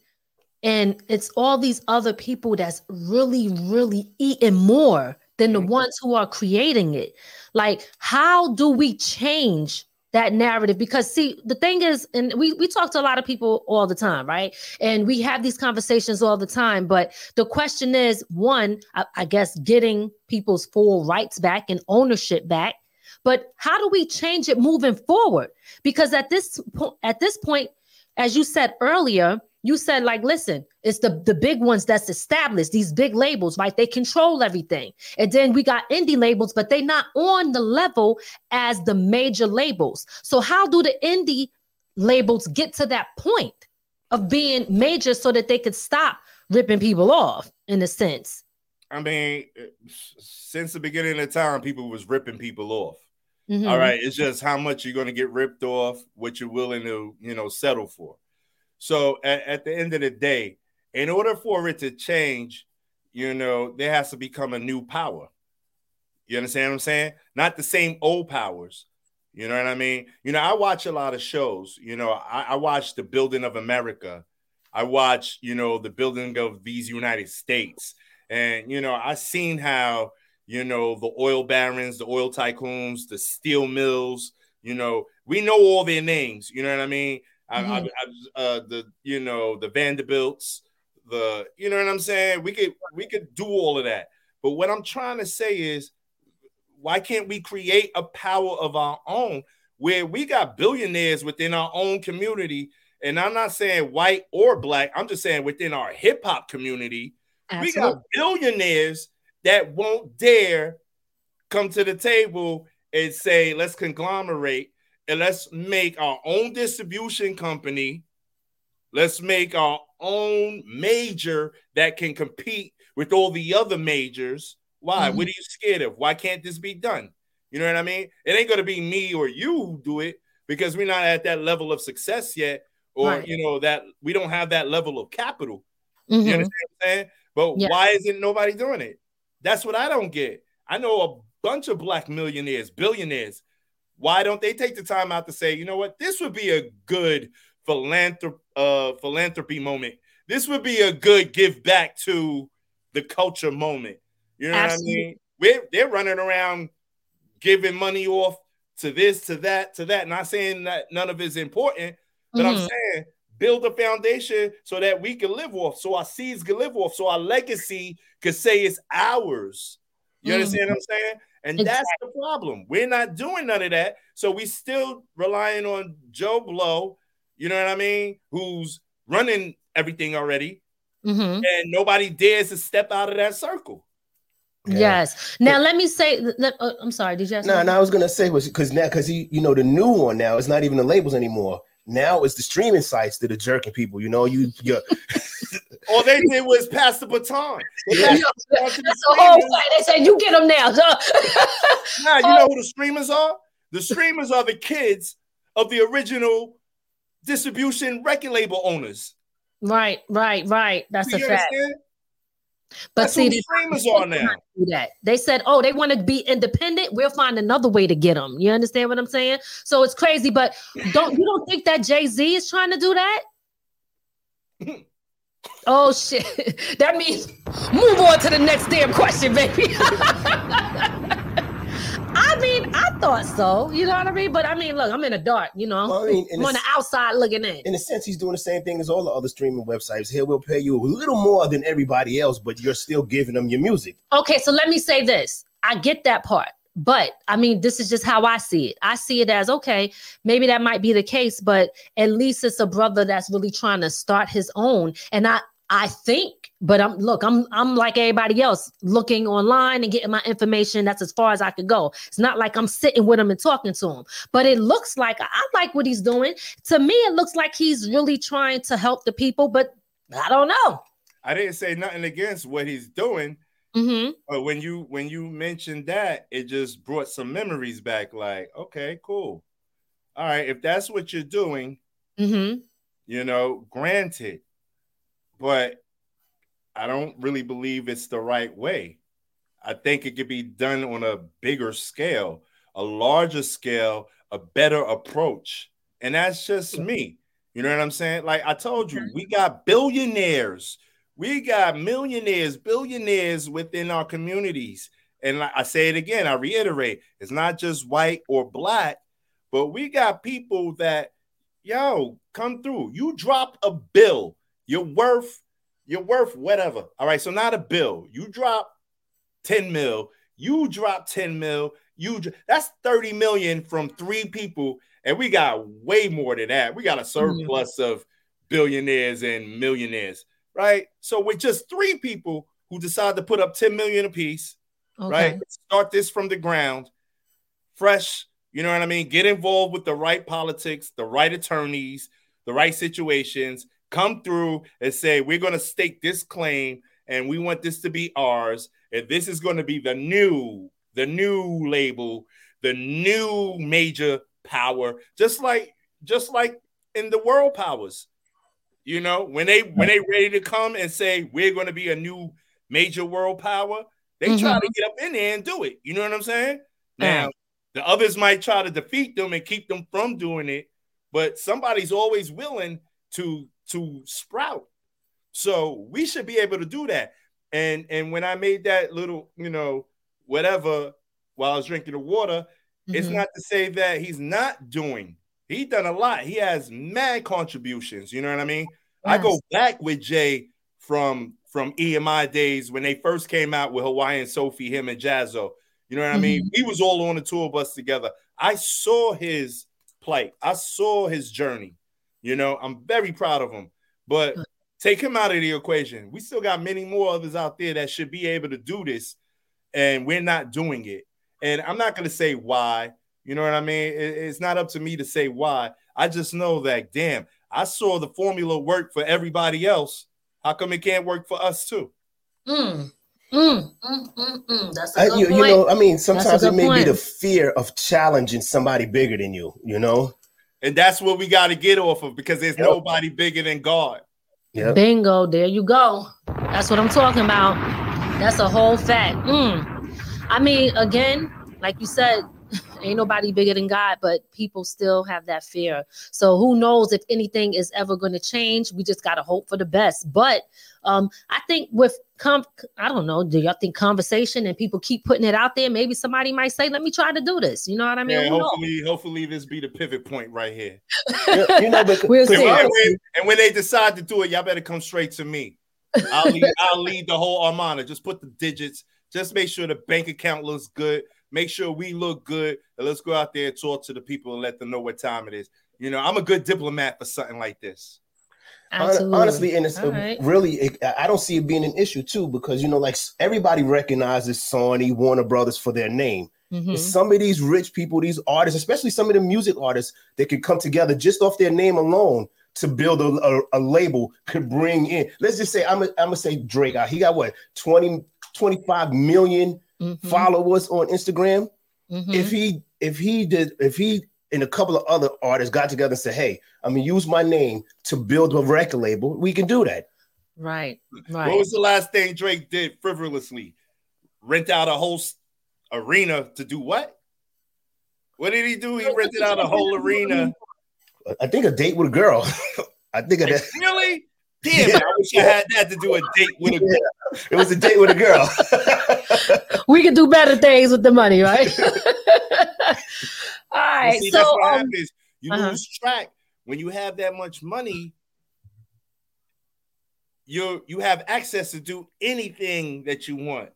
and it's all these other people that's really, really eating more than the Mhm. ones who are creating it. Like, how do we change that narrative? Because see, the thing is, and we we talk to a lot of people all the time, right? And we have these conversations all the time. But the question is, one, I, I guess, getting people's full rights back and ownership back. But how do we change it moving forward? Because at this point, at this point, as you said earlier, you said like, listen, it's the the big ones that's established. These big labels, right? They control everything. And then we got indie labels, but they're not on the level as the major labels. So how do the indie labels get to that point of being major so that they could stop ripping people off in a sense? I mean, since the beginning of time, people was ripping people off. Mhm. All right, it's just how much you're going to get ripped off, what you're willing to, you know, settle for. So at, at the end of the day, In order for it to change, you know, there has to become a new power. You understand what I'm saying? Not the same old powers. You know what I mean? You know, I watch a lot of shows. You know, I, I watch the building of America. I watch, you know, the building of these United States. And, you know, I seen how, you know, the oil barons, the oil tycoons, the steel mills, you know, we know all their names. You know what I mean? Mm-hmm. I, I, I, uh, the, you know, the Vanderbilts, the, you know what I'm saying? We could, we could do all of that. But what I'm trying to say is, why can't we create a power of our own where we got billionaires within our own community? And I'm not saying white or black, I'm just saying within our hip hop community, Absolutely. we got billionaires that won't dare come to the table and say, let's conglomerate and let's make our own distribution company. Let's make our own major that can compete with all the other majors why? Mm-hmm. What are you scared of? Why can't this be done? You know what I mean? It ain't gonna be me or you who do it because we're not at that level of success yet, or right. you know that we don't have that level of capital. Mm-hmm. You understand what I'm saying? But yeah. why isn't nobody doing it? That's what I don't get. I know a bunch of black millionaires, billionaires. Why don't they take the time out to say, you know what, this would be a good philanthrop- uh, philanthropy moment. This would be a good give back to the culture moment. You know Absolutely. what I mean? We're, they're running around giving money off to this, to that, to that. Not saying that none of it's important, but mm-hmm. I'm saying build a foundation so that we can live off, so our seeds can live off, so our legacy could say it's ours. You mm-hmm. understand what I'm saying? And exactly. that's the problem. We're not doing none of that. So we still relying on Joe Blow, you know what I mean, who's running everything already. Mm-hmm. And nobody dares to step out of that circle. Yeah. Yes. Now but, let me say. Let, uh, I'm sorry. Did you? Ask? No, no. Nah, I was gonna say was because now because he, you know the new one now it's not even the labels anymore. Now it's the streaming sites that are jerking people. You know you you All they did was pass the baton. Yeah. That's the, the whole fight. They said you get them now. nah, you uh, know who the streamers are? The streamers are the kids of the original distribution record label owners. Right, right, right. That's you a fact. Understand? But That's see, streamers are now. That they said, oh, they want to be independent. We'll find another way to get them. You understand what I'm saying? So it's crazy. But don't you don't think that Jay Z is trying to do that? oh shit! That means move on to the next damn question, baby. I mean, I thought so. You know what I mean? But I mean, look, I'm in the dark. You know, well, I mean, I'm on the outside looking in. In a sense, he's doing the same thing as all the other streaming websites. Here, we'll pay you a little more than everybody else, but you're still giving them your music. Okay, so let me say this. I get that part. But I mean, this is just how I see it. I see it as okay, maybe that might be the case, but at least it's a brother that's really trying to start his own. And I I think, but I'm look, I'm I'm like everybody else, looking online and getting my information. That's as far as I could go. It's not like I'm sitting with him and talking to him, but it looks like I like what he's doing. To me, it looks like he's really trying to help the people, but I don't know. I didn't say nothing against what he's doing. Mm-hmm. But when you when you mentioned that, it just brought some memories back. Like, okay, cool. All right, if that's what you're doing, mm-hmm. you know, granted, but I don't really believe it's the right way. I think it could be done on a bigger scale, a larger scale, a better approach. And that's just me. You know what I'm saying? Like I told you, we got billionaires, we got millionaires, billionaires within our communities. And I say it again, I reiterate, it's not just white or black, but we got people that, yo, come through. You drop a bill you're worth, you're worth whatever. All right. So not a bill. You drop 10 mil, you drop 10 mil, you that's 30 million from three people. And we got way more than that. We got a surplus mm-hmm. of billionaires and millionaires, right? So with just three people who decide to put up 10 million a piece, okay. right? Start this from the ground, fresh, you know what I mean? Get involved with the right politics, the right attorneys, the right situations, come through and say, we're going to stake this claim and we want this to be ours. And this is going to be the new, the new label, the new major power, just like, just like in the world powers. You know, when they when they ready to come and say we're going to be a new major world power, they mm-hmm. try to get up in there and do it. You know what I'm saying? Now, the others might try to defeat them and keep them from doing it, but somebody's always willing to to sprout. So we should be able to do that. And and when I made that little, you know, whatever while I was drinking the water, mm-hmm. it's not to say that he's not doing. He done a lot. He has mad contributions. You know what I mean? Yes. I go back with Jay from from EMI days when they first came out with Hawaiian Sophie, him and Jaz-O. You know what mm-hmm. I mean? We was all on the tour bus together. I saw his plight. I saw his journey. You know, I'm very proud of him. But take him out of the equation. We still got many more others out there that should be able to do this, and we're not doing it. And I'm not going to say why. You know what I mean? It's not up to me to say why. I just know that, damn, I saw the formula work for everybody else. How come it can't work for us too? Mm. Mm, mm, mm, mm. That's a good you, you know, I mean, sometimes it may point. be the fear of challenging somebody bigger than you, you know? And that's what we got to get off of because there's yep. nobody bigger than God. Yep. Bingo. There you go. That's what I'm talking about. That's a whole fact. Mm. I mean, again, like you said, ain't nobody bigger than God, but people still have that fear. So who knows if anything is ever going to change? We just got to hope for the best. But um, I think with com, I don't know, do y'all think conversation and people keep putting it out there? Maybe somebody might say, "Let me try to do this." You know what I mean? Yeah, hopefully, hopefully this be the pivot point right here. you know, but we'll see. And when, and when they decide to do it, y'all better come straight to me. I'll lead, I'll lead the whole Armada. Just put the digits. Just make sure the bank account looks good. Make sure we look good. And let's go out there and talk to the people and let them know what time it is. You know, I'm a good diplomat for something like this. Absolutely. Honestly, and it's right. really, it, I don't see it being an issue too, because you know, like everybody recognizes Sony, Warner Brothers for their name. Mm-hmm. Some of these rich people, these artists, especially some of the music artists, they can come together just off their name alone to build a, a, a label could bring in. Let's just say I'm, I'm gonna say Drake. Uh, he got what 20, 25 million mm-hmm. followers on Instagram. Mm-hmm. If he if he did if he and a couple of other artists got together and said, "Hey, I'm gonna use my name to build a record label. We can do that." Right. Right. What was the last thing Drake did frivolously? Rent out a whole arena to do what? What did he do? He rented out a whole arena. I think a date with a girl. I think of that. Really? Damn, yeah. I wish I had that to do a date with a girl. Yeah. It was a date with a girl. we could do better things with the money, right? All right. See, so that's what um, happens. You uh-huh. lose track when you have that much money. You you have access to do anything that you want.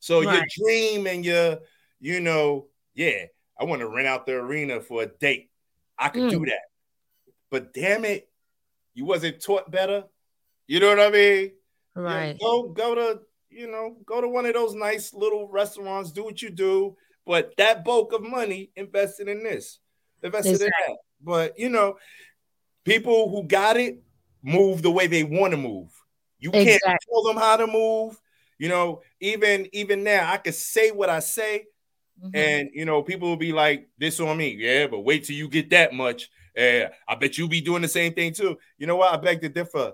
So right. your dream and your, you know, yeah, I want to rent out the arena for a date. I could mm. do that. But damn it, you wasn't taught better. You know what I mean? Right. Go go to, you know, go to one of those nice little restaurants, do what you do, but that bulk of money invested in this, invested exactly. in that. But you know, people who got it move the way they want to move. You can't tell them how to move. You know, even even now, I could say what I say, mm-hmm. and you know, people will be like, "This on me." Yeah, but wait till you get that much. Yeah, I bet you'll be doing the same thing too. You know what? I beg to differ.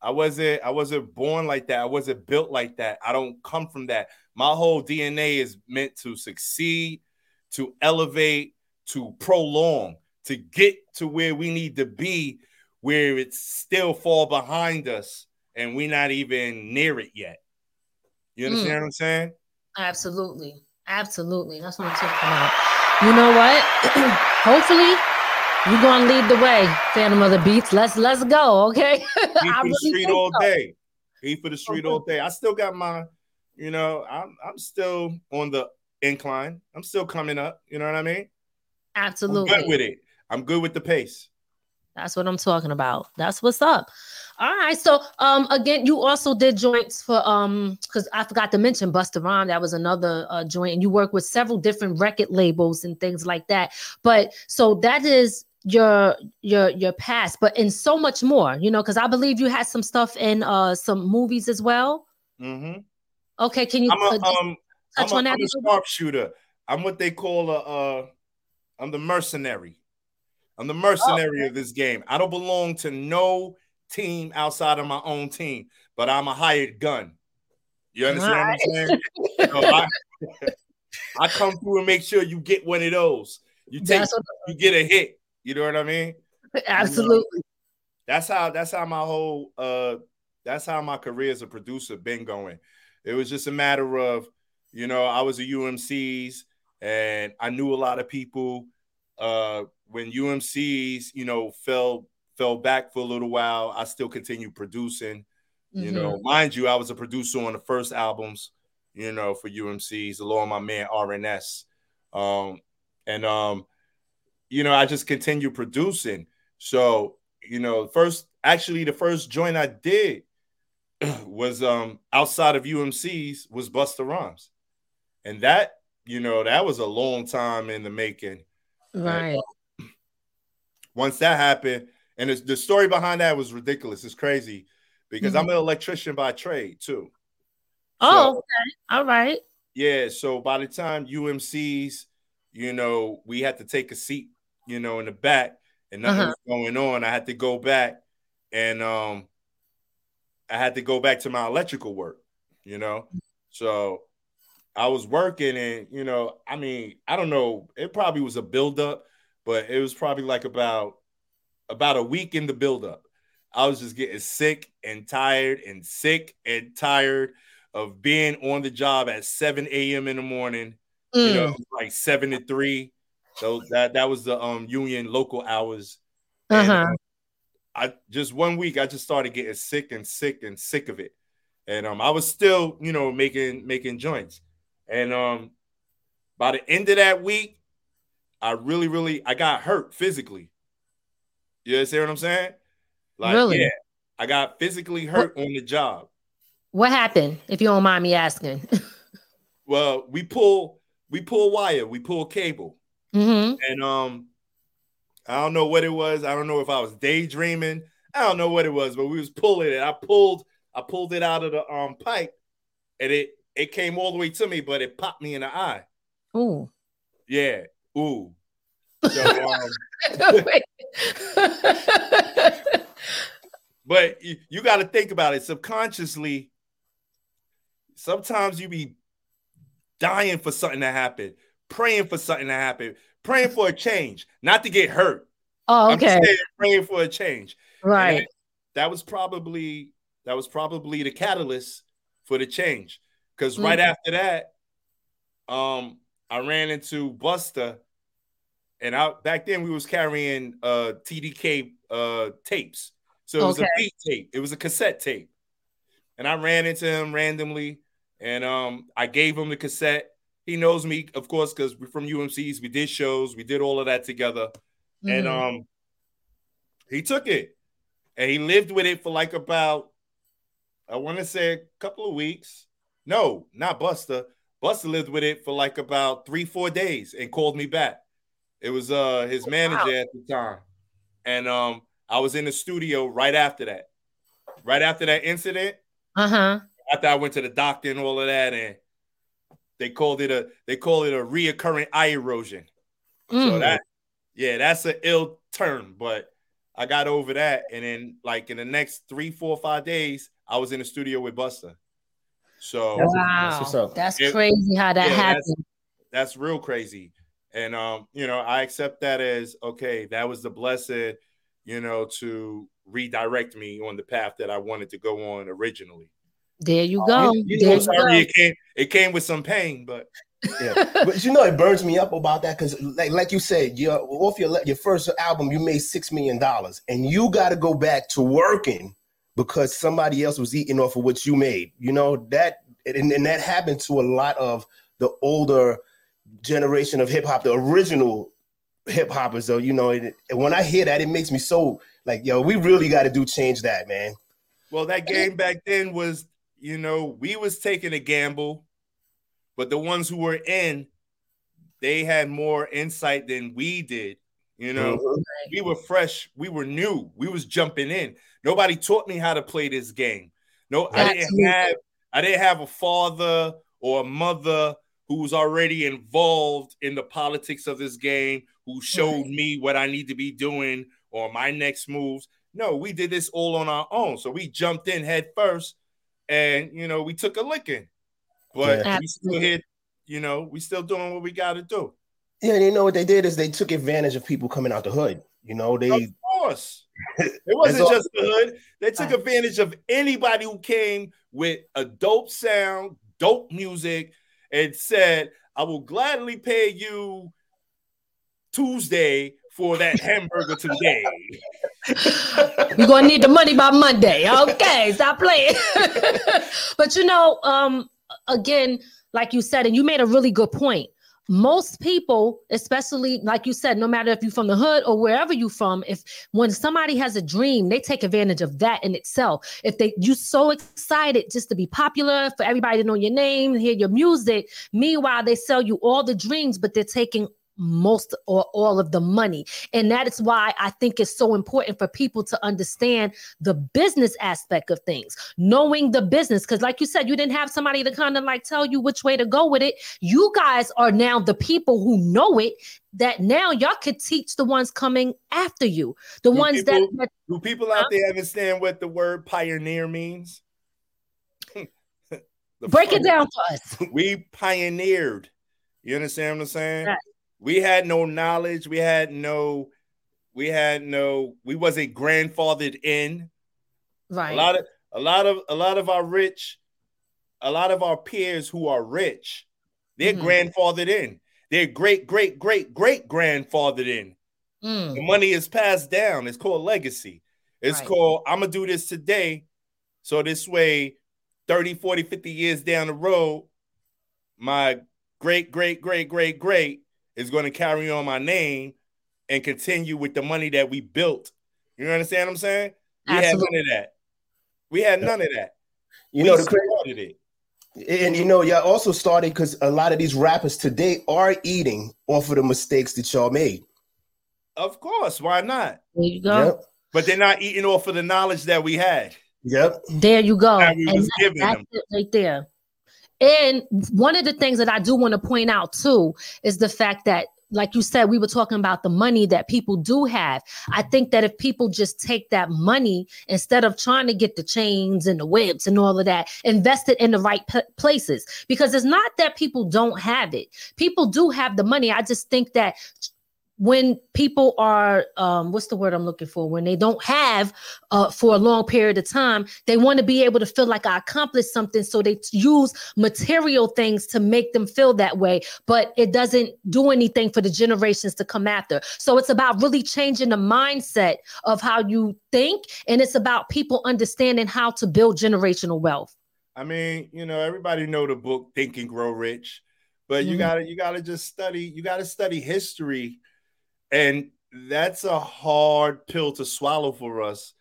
I wasn't I wasn't born like that. I wasn't built like that. I don't come from that. My whole DNA is meant to succeed, to elevate, to prolong, to get to where we need to be, where it's still fall behind us and we're not even near it yet. You hmm. understand mm. what I'm saying? Absolutely. Absolutely. That's what I'm talking about. You know what? Hopefully you're gonna lead the way, Phantom of the Beats. Let's let's go, okay? Eat for the really street all so. day. Eat for the street all day. I still got my you know, I'm I'm still on the incline. I'm still coming up. You know what I mean? Absolutely. I'm good with it. I'm good with the pace. That's what I'm talking about. That's what's up. All right. So um again, you also did joints for um because I forgot to mention Busta Rhymes. That was another uh, joint, and you work with several different record labels and things like that. But so that is your your your past, but in so much more, you know, because I believe you had some stuff in uh some movies as well. Mm-hmm. Okay, can you I'm a, um, touch I'm a, that? I'm a sharpshooter. I'm what they call a uh, I'm the mercenary. I'm the mercenary oh, okay. of this game. I don't belong to no team outside of my own team, but I'm a hired gun. You understand right. what I'm saying? I, I, come through and make sure you get one of those. You take you get a hit. You know what I mean? Absolutely. You know, that's how that's how my whole uh that's how my career as a producer been going. It was just a matter of, you know, I was a UMC's and I knew a lot of people uh when UMC's, you know, fell fell back for a little while, I still continued producing. Mm-hmm. You know, mind you, I was a producer on the first albums, you know, for UMC's along my man RNS. Um, and um, you know, I just continue producing. So, you know, first actually the first joint I did was um outside of UMC's was Busta Rhymes. And that, you know, that was a long time in the making. Right. And, um, once that happened, and the story behind that was ridiculous. It's crazy because mm-hmm. I'm an electrician by trade too. Oh, so, okay. All right. Yeah. So by the time UMC's, you know, we had to take a seat, you know, in the back and nothing uh-huh. was going on. I had to go back and um I had to go back to my electrical work, you know. So I was working and you know, I mean, I don't know, it probably was a buildup, but it was probably like about about a week in the buildup, I was just getting sick and tired and sick and tired of being on the job at 7 a.m. in the morning, mm. you know, mm. like seven to three. So that that was the um union local hours. Uh-huh. And, um, I just one week I just started getting sick and sick and sick of it. And um I was still, you know, making making joints. And um by the end of that week, I really, really I got hurt physically. You see what I'm saying? Like, really? yeah, I got physically hurt what, on the job. What happened, if you don't mind me asking? well, we pull we pull wire, we pull cable, mm-hmm. and um, I don't know what it was. I don't know if I was daydreaming. I don't know what it was, but we was pulling it. I pulled I pulled it out of the um pipe, and it it came all the way to me, but it popped me in the eye. Ooh. Yeah. Ooh. So, um, but you, you got to think about it subconsciously. Sometimes you be dying for something to happen, praying for something to happen, praying for a change, not to get hurt. Oh, okay. praying for a change. Right. And that was probably that was probably the catalyst for the change. Because mm-hmm. right after that, um, I ran into Busta, and out back then we was carrying uh TDK uh tapes. So it was okay. a beat tape. It was a cassette tape. And I ran into him randomly and um I gave him the cassette. He knows me, of course, because we're from UMCs. We did shows, we did all of that together. Mm-hmm. And um he took it and he lived with it for like about I want to say a couple of weeks. No, not Busta. Busta lived with it for like about three, four days and called me back. It was uh his manager wow. at the time. And um I was in the studio right after that. Right after that incident. Uh-huh. After I went to the doctor and all of that, and they called it a they call it a reoccurring eye erosion. Mm. So that yeah, that's an ill term, but I got over that. And then like in the next three, four, five days, I was in the studio with Busta. So wow, that's, that's it, crazy how that yeah, happened. That's, that's real crazy. And um, you know, I accept that as okay, that was the blessed, you know, to redirect me on the path that I wanted to go on originally. There you oh, go. you there know, sorry, go. it came it came with some pain, but yeah, but you know it burns me up about that because, like, like you said, your off your your first album, you made six million dollars, and you got to go back to working because somebody else was eating off of what you made. You know that, and, and that happened to a lot of the older generation of hip hop, the original hip hoppers. Though you know, it, when I hear that, it makes me so like, yo, we really got to do change that, man. Well, that game back then was, you know, we was taking a gamble, but the ones who were in, they had more insight than we did. You know, mm-hmm. we were fresh, we were new, we was jumping in. Nobody taught me how to play this game. No, I didn't have I didn't have a father or a mother who was already involved in the politics of this game, who showed me what I need to be doing or my next moves. No, we did this all on our own. So we jumped in head first and you know we took a licking. But yeah. we still here, you know, we still doing what we gotta do. Yeah, and you know what they did is they took advantage of people coming out the hood. You know, they of course it wasn't just the hood. They took uh-huh. advantage of anybody who came with a dope sound, dope music, and said, I will gladly pay you Tuesday for that hamburger today. You're gonna need the money by Monday. Okay, stop playing. but you know, um, again, like you said, and you made a really good point most people especially like you said no matter if you're from the hood or wherever you're from if when somebody has a dream they take advantage of that in itself if they you so excited just to be popular for everybody to know your name hear your music meanwhile they sell you all the dreams but they're taking most or all of the money. And that is why I think it's so important for people to understand the business aspect of things, knowing the business. Because, like you said, you didn't have somebody to kind of like tell you which way to go with it. You guys are now the people who know it. That now y'all could teach the ones coming after you, the do ones people, that, do people out there understand what the word pioneer means? Break it down to us. We pioneered. You understand what I'm saying? Right we had no knowledge. We had no we had no we wasn't grandfathered in. Right. a lot of a lot of a lot of our rich a lot of our peers who are rich they're mm-hmm. grandfathered in. They're great great great great grandfathered in. Mm. the money is passed down. It's called legacy. It's right. called i'm gonna do this today. So this way 30 40 50 years down the road my great great great great great is going to carry on my name and continue with the money that we built. You understand what I'm saying? We Absolutely. had none of that. We had none of that. You we know, the started it. And you know, y'all also started because a lot of these rappers today are eating off of the mistakes that y'all made. Of course, why not? There you go. Yep. But they're not eating off of the knowledge that we had. Yep. There you go. And that, that's it right there. And one of the things that I do want to point out too is the fact that like you said, we were talking about the money that people do have. I think that if people just take that money instead of trying to get the chains and the whips and all of that, invest it in the right p- places. Because it's not that people don't have it, people do have the money. I just think that when people are um, what's the word i'm looking for? When they don't have uh, for a long period of time they want to be able to feel like i accomplished something so they use material things to make them feel that way but it doesn't do anything for the generations to come after. So it's about really changing the mindset of how you think and it's about people understanding how to build generational wealth. I mean you know everybody know the book think and grow rich but mm-hmm. you gotta you gotta just study you gotta study history and that's a hard pill to swallow for us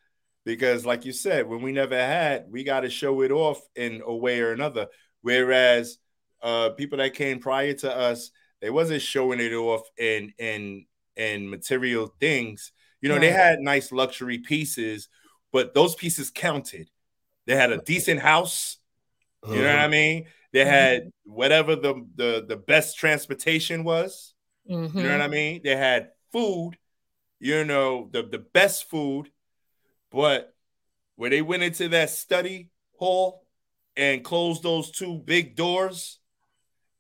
because, like you said, when we never had, we got to show it off in a way or another. Whereas uh, people that came prior to us, they wasn't showing it off in in in material things. You know, right. they had nice luxury pieces, but those pieces counted. They had a decent house. You know what I uh-huh. mean? They had whatever the the the best transportation was. Mm-hmm. You know what I mm-hmm. mean? They had food, you know, the, the best food. But when they went into that study hall and closed those two big doors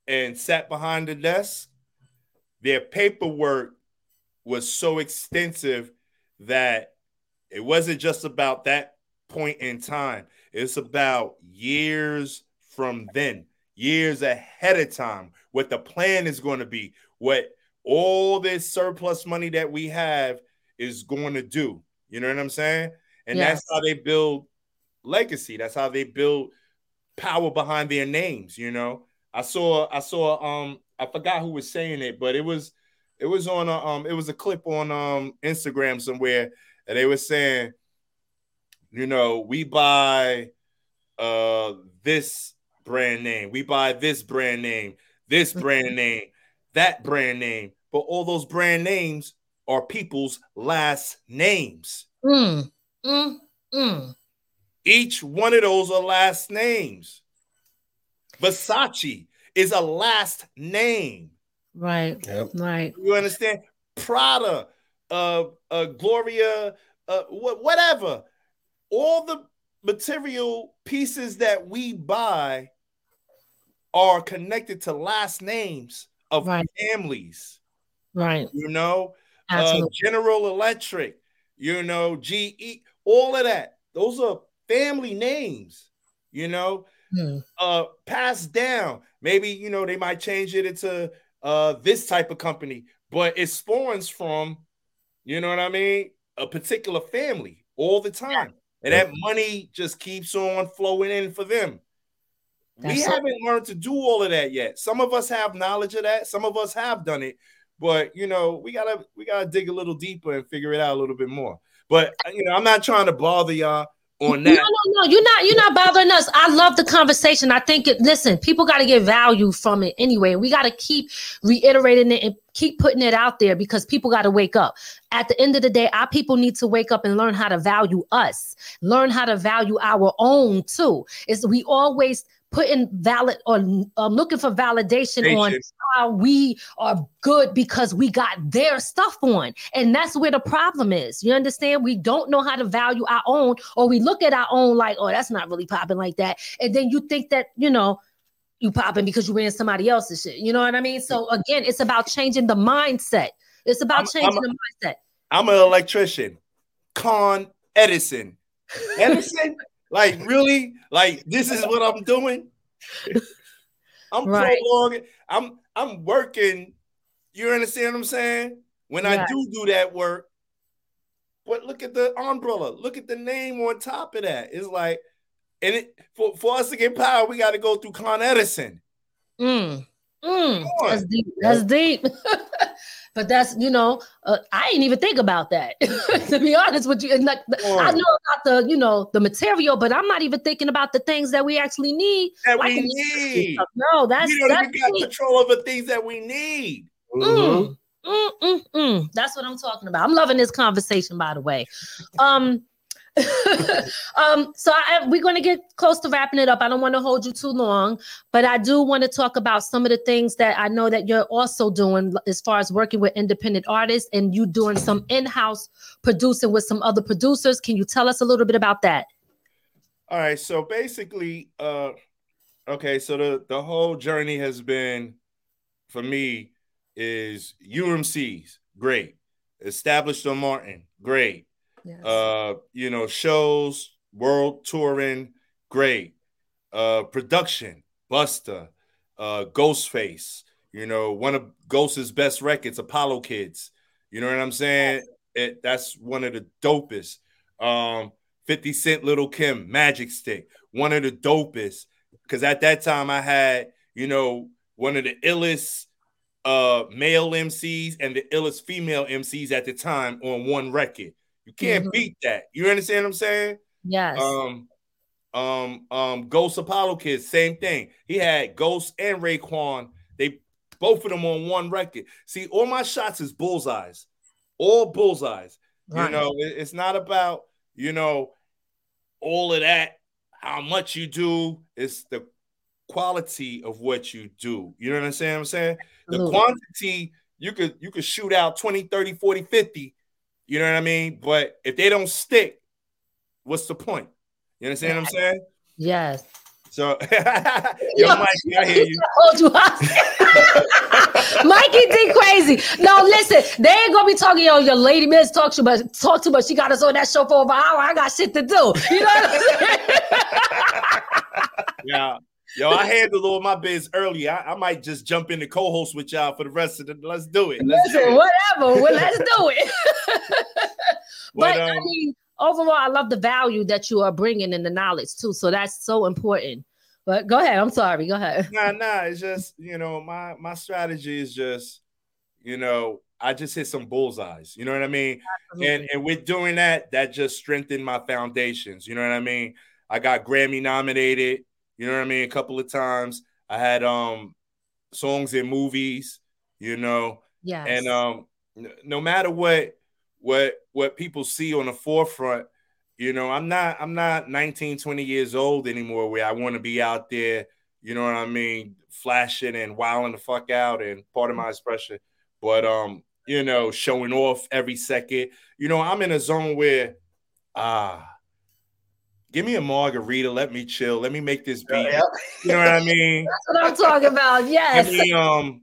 and sat behind the desk, their paperwork was so extensive that it wasn't just about that point in time. It's about years from then, years ahead of time, what the plan is going to be, what all this surplus money that we have is going to do. You know what I'm saying? And yes. that's how they build legacy. That's how they build power behind their names. You know, I saw, I saw, um, I forgot who was saying it, but it was, it was on, a, um, it was a clip on um Instagram somewhere, and they were saying, you know, we buy uh this brand name, we buy this brand name, this brand name, that brand name, but all those brand names are people's last names. Mm, mm, mm. Each one of those are last names. Versace is a last name. Right. Yep. Right. You understand? Prada, uh, uh, Gloria, uh, wh- whatever. All the material pieces that we buy are connected to last names of Right. families. Right. You know, uh, General Electric, you know, GE, all of that. Those are family names, you know, Hmm. uh, passed down. Maybe, you know, they might change it into uh, this type of company, but it spawns from, you know what I mean, a particular family all the time. And that money just keeps on flowing in for them. we That's so- haven't learned to do all of that yet. Some of us have knowledge of that. Some of us have done it, but you know, we gotta we gotta dig a little deeper and figure it out a little bit more. But uh, you know, I'm not trying to bother y'all on that. No, no, no. You're not. You're not bothering us. I love the conversation. I think it. Listen, people got to get value from it anyway. We got to keep reiterating it and keep putting it out there because people got to wake up. At the end of the day, our people need to wake up and learn how to value us. Learn how to value our own too. Is we always putting valid or um, looking for validation on how we are good because we got their stuff on. And that's where the problem is. You understand? We don't know how to value our own, or we look at our own like, oh, that's not really popping like that. And then you think that, you know, you popping because you ran somebody else's shit. You know what I mean? So again, it's about changing the mindset. It's about I'm- changing I'm- the mindset. I'm an electrician. Con Edison. Edison? like really? Like this is what I'm doing? I'm Right. prolonging. I'm I'm working. You understand what I'm saying? When I do do that work, but look at the umbrella. Look at the name on top of that. It's like, and it for, for us to get power, we got to go through Con Edison. Mm. Mm. That's deep. That's deep. but that's you know, uh, I didn't even think about that. to be honest with you, and like the- I know about the you know the material, but I'm not even thinking about the things that we actually need. That like we need. No, that's we don't that's even got deep. control over things that we need. Mm, mm, mm, mm. That's what I'm talking about. I'm loving this conversation, by the way. Um, um, so I, we're going to get close to wrapping it up. I don't want to hold you too long, but I do want to talk about some of the things that I know that you're also doing as far as working with independent artists and you doing some in-house producing with some other producers. Can you tell us a little bit about that? All right, so basically, uh, okay, so the the whole journey has been for me is UMCs, great, established on Martin, great, uh, you know, shows, world touring, great, uh, production, Busta, uh, Ghostface, you know, one of Ghost's best records, Apollo Kids, you know what I'm saying? It that's one of the dopest. Um, 50 Cent Little Kim, Magic Stick, one of the dopest. Because at that time I had, you know, one of the illest uh male MCs and the illest female MCs at the time on one record. You can't Mhm. beat that. You understand what I'm saying? Yes. Um, um, um, Ghost Apollo Kids, same thing. He had Ghost and Raekwon. They both of them on one record. See, all my shots is bullseyes, all bullseyes. You know, it- it's not about you know all of that. How much you do It's the quality of what you do. You know what I'm saying? I'm saying the quantity you could you could shoot out 20, 30, 40, 50. You know what I mean? But if they don't stick, what's the point? You understand what I'm saying? yes. So, yo, Mike, I hear you. Hold you. Mikey D crazy. No, listen, they ain't gonna be talking, yo, your lady miss talk too much, talk too much. She got us on that show for over an hour. I got shit to do. You know what I'm saying? Yeah. Yo, I handled all my biz early. I, I might just jump in the co-host with y'all for the rest of the. Let's do it. Let's do it. whatever. Well, let's do it. but But, I um, mean, overall, I love the value that you are bringing in the knowledge too. So that's so important. But go ahead. I'm sorry. Go ahead. Nah, nah. It's just you know my my strategy is just you know I just hit some bullseyes. You know what I mean? And and with doing that, that just strengthened my foundations. You know what I mean? I got Grammy nominated. You know what I mean? A couple of times. I had um songs in movies. You know, Yeah. and um no matter what what what people see on the forefront you know i'm not i'm not 19 20 years old anymore where i want to be out there you know what i mean flashing and wilding the fuck out and part of my expression but um you know, showing off every second. You know, I'm in a zone where ah give me a margarita, let me chill, let me make this beat. Yeah. You know what I mean? That's what I'm talking about. Yes. Let me um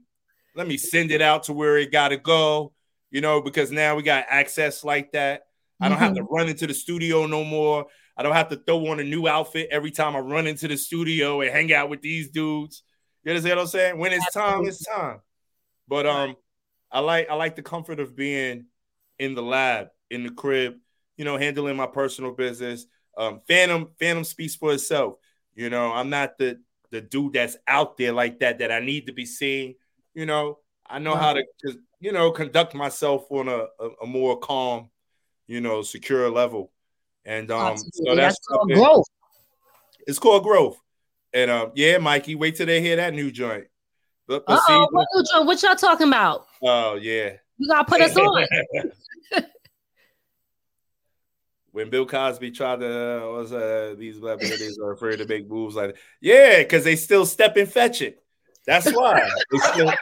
let me send it out to where it gotta go, you know, because now we got access like that. I don't mm-hmm. have to run into the studio no more. I don't have to throw on a new outfit every time I run into the studio and hang out with these dudes. You understand what I'm saying? When it's time, it's time. But um, I like I like the comfort of being in the lab, in the crib, you know, handling my personal business. Um, Phantom Phantom speaks for itself. You know, I'm not the the dude that's out there like that that I need to be seen. You know, I know how to you know conduct myself on a, a, a more calm, you know, secure level. And um, so that's, that's called growth. It's called growth. And um, yeah, Mikey, wait till they hear that new joint. But, but see, what, new joint? what y'all talking about? Oh yeah, you gotta put us on. When Bill Cosby tried to uh, was uh, these black ladies are afraid to make moves like that. yeah, because they still step and fetch it. That's why. still...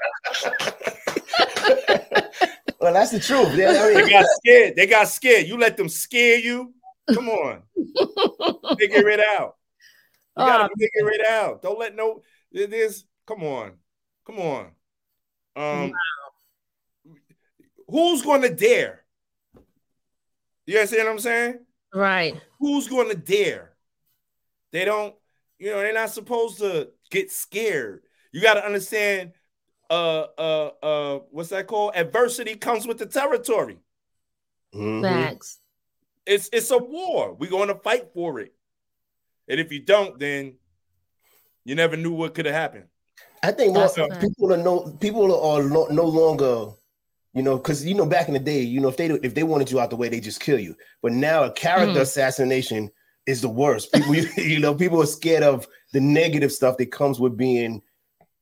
well, that's the truth. They, I mean... they got scared. They got scared. You let them scare you. Come on, figure it out. You gotta um, figure it out. Don't let no. This. Come on, come on. Um, wow. who's going to dare? You understand what I'm saying? Right. Who's going to dare? They don't. You know, they're not supposed to get scared. You got to understand. Uh, uh, uh, what's that called? Adversity comes with the territory. Mm-hmm. Facts. It's it's a war. We're going to fight for it. And if you don't, then you never knew what could have happened. I think more, people are no people are no, no longer, you know, because you know back in the day, you know, if they if they wanted you out the way, they just kill you. But now a character mm. assassination is the worst. People, you, you know, people are scared of the negative stuff that comes with being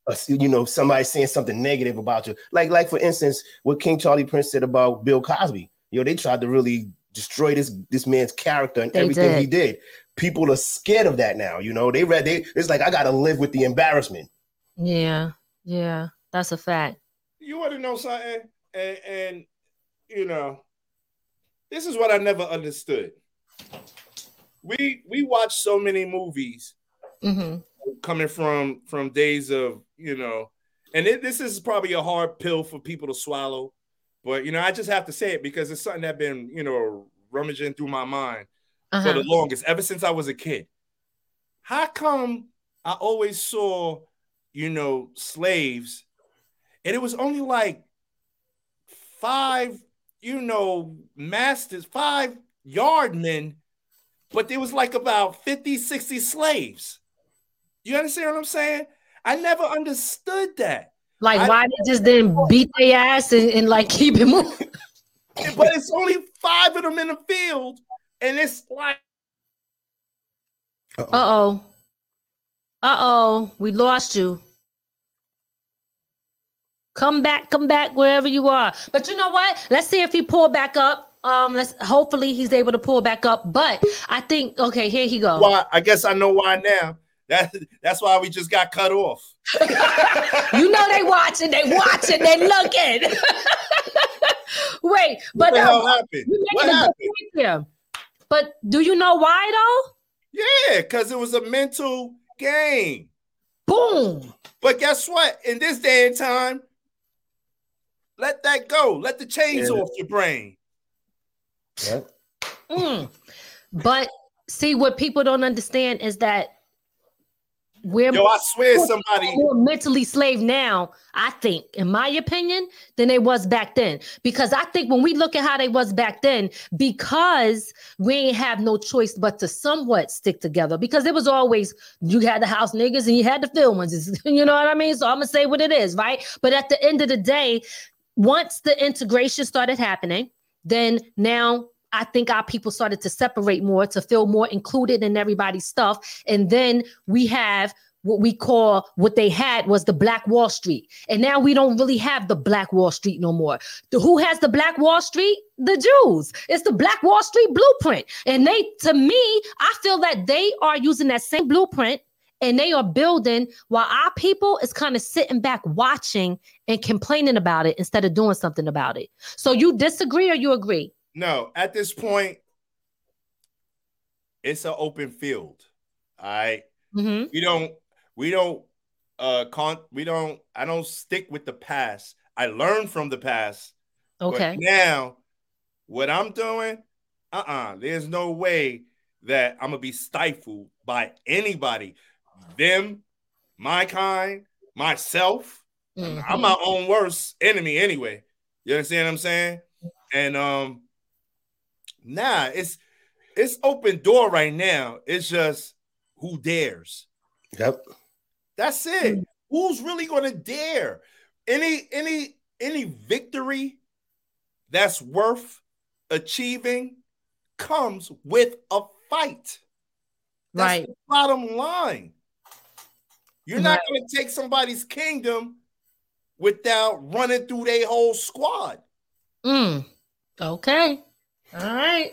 a, you know, somebody saying something negative about you. Like, like for instance, what King Charlie Prince said about Bill Cosby. You know, they tried to really destroy this this man's character and they everything did. he did. People are scared of that now. You know, they read they it's like I gotta live with the embarrassment. Yeah, yeah, that's a fact. You want to know something? And, and you know, this is what I never understood. We we watch so many movies mm-hmm. coming from from days of you know, and it, this is probably a hard pill for people to swallow but you know, I just have to say it because it's something that been you know rummaging through my mind uh-huh. for the longest, ever since I was a kid. How come I always saw, you know, slaves, and it was only like five, you know, masters, five yardmen, but there was like about 50, 60 slaves. You understand what I'm saying? I never understood that. Like, I, why they just didn't beat their ass and, and like keep it moving? but it's only five of them in the field, and it's like, uh oh, uh oh, we lost you. Come back, come back wherever you are. But you know what? Let's see if he pull back up. Um, let's hopefully he's able to pull back up. But I think okay, here he goes. Why? I guess I know why now. That that's why we just got cut off. you know they watching, they watching, they looking. Wait, but what hell happened? What happened? Here. But do you know why though? Yeah, because it was a mental game. Boom. But guess what? In this day and time, let that go. Let the chains yeah. off your brain. Yeah. Mm. But see, what people don't understand is that we're Yo, I swear somebody more mentally slave now, I think, in my opinion, than they was back then. Because I think when we look at how they was back then, because we ain't have no choice but to somewhat stick together. Because it was always you had the house niggas and you had the film ones. You know what I mean? So I'm gonna say what it is, right? But at the end of the day, once the integration started happening, then now I think our people started to separate more to feel more included in everybody's stuff. And then we have what we call what they had was the Black Wall Street. And now we don't really have the Black Wall Street no more. The, who has the Black Wall Street? The Jews. It's the Black Wall Street blueprint. And they, to me, I feel that they are using that same blueprint and they are building while our people is kind of sitting back watching and complaining about it instead of doing something about it. So you disagree or you agree? No, at this point, it's an open field. All right? Mhm. We don't we don't uh con we don't I don't stick with the past. I learn from the past. Okay. Now what I'm doing, uh-uh, there's no way that I'm gonna be stifled by anybody. Them, my kind, myself. Mhm. I'm my own worst enemy anyway. You understand what I'm saying? And um nah, it's it's open door right now. It's just who dares. Yep. That's it. Who's really gonna dare? Any any any victory that's worth achieving comes with a fight. That's Right. the bottom line. You're not gonna take somebody's kingdom without running through their whole squad. Mm. Okay. All right.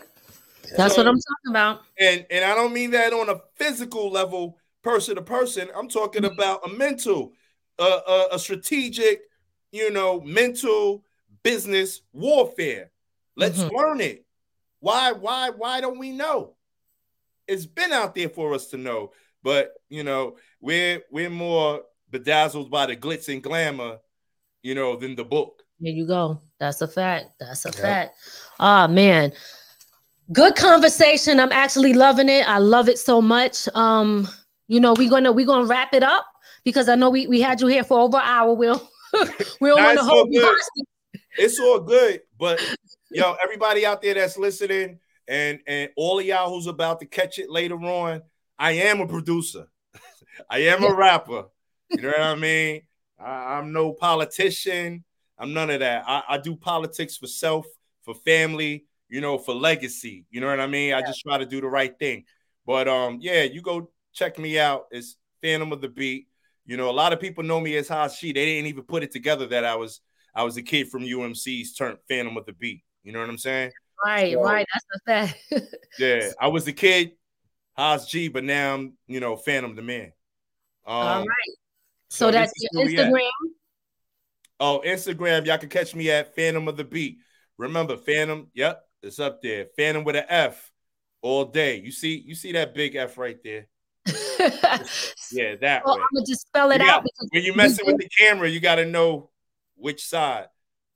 That's So- what I'm talking about. And and I don't mean that on a physical level, person to person. I'm talking about a mental, uh, a, a strategic, you know, mental business warfare. Let's Mhm. learn it. Why why why don't we know? It's been out there for us to know, but you know, we're we're more bedazzled by the glitz and glamour, you know, than the book. There you go. That's a fact. That's a Yeah. fact. Ah man. Good conversation. I'm actually loving it. I love it so much. Um, you know, we're gonna we're gonna wrap it up because I know we, we had you here for over an hour. We'll we don't Nah, want to it's all hold you good. it's all good, but yo, everybody out there that's listening, and and all of y'all who's about to catch it later on, I am a producer. I am a rapper. You know what I mean? I, I'm no politician. I'm none of that. I, I do politics for self, for family, you know, for legacy. You know what I mean? I just try to do the right thing. But um, yeah, you go check me out. It's Phantom of the Beat. You know, a lot of people know me as Haas G. They didn't even put it together that I was I was a kid from UMC's turned Phantom of the Beat. You know what I'm saying? Right, So- right. That's a fact. Yeah, I was the kid, Haas G, but now I'm, you know, Phantom the man. Um, All right. So, so that's your where we at. Instagram. Oh, Instagram, y'all can catch me at Phantom of the Beat. Remember, Phantom, yep, it's up there. Phantom with an F all day. You see, you see that big F right there. Yeah, that well, way. I'm gonna just spell it You out because When you're messing with the camera, you got to know which side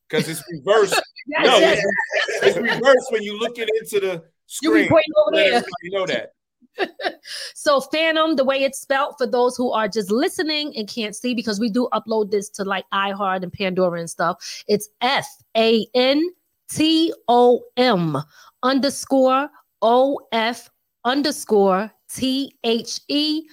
because it's reversed. no, Yes, it's, yes. it's reversed when you look it into the screen. you be pointing over there. everybody know that. So Phantom, the way it's spelled for those who are just listening and can't see, because we do upload this to like iHeart and Pandora and stuff. It's F A N T O M underscore O F underscore T H E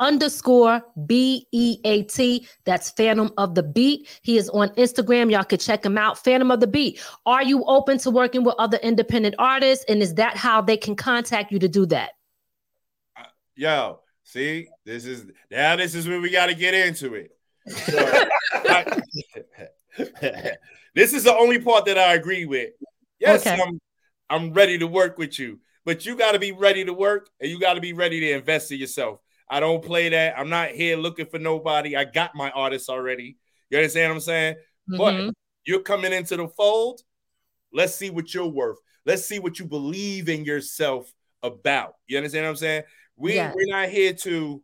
underscore B E A T. That's Phantom of the Beat. He is on Instagram. Y'all could check him out. Phantom of the Beat. Are you open to working with other independent artists? And is that how they can contact you to do that? Yo, see, this is now this is where we got to get into it. So, I- this is the only part that I agree with. Yes, Okay. I'm I'm ready to work with you, but you got to be ready to work and you got to be ready to invest in yourself. I don't play that. I'm not here looking for nobody. I got my artists already. You understand what I'm saying? But Mhm. you're coming into the fold. Let's see what you're worth. Let's see what you believe in yourself about. You understand what I'm saying? We Yeah. we're not here to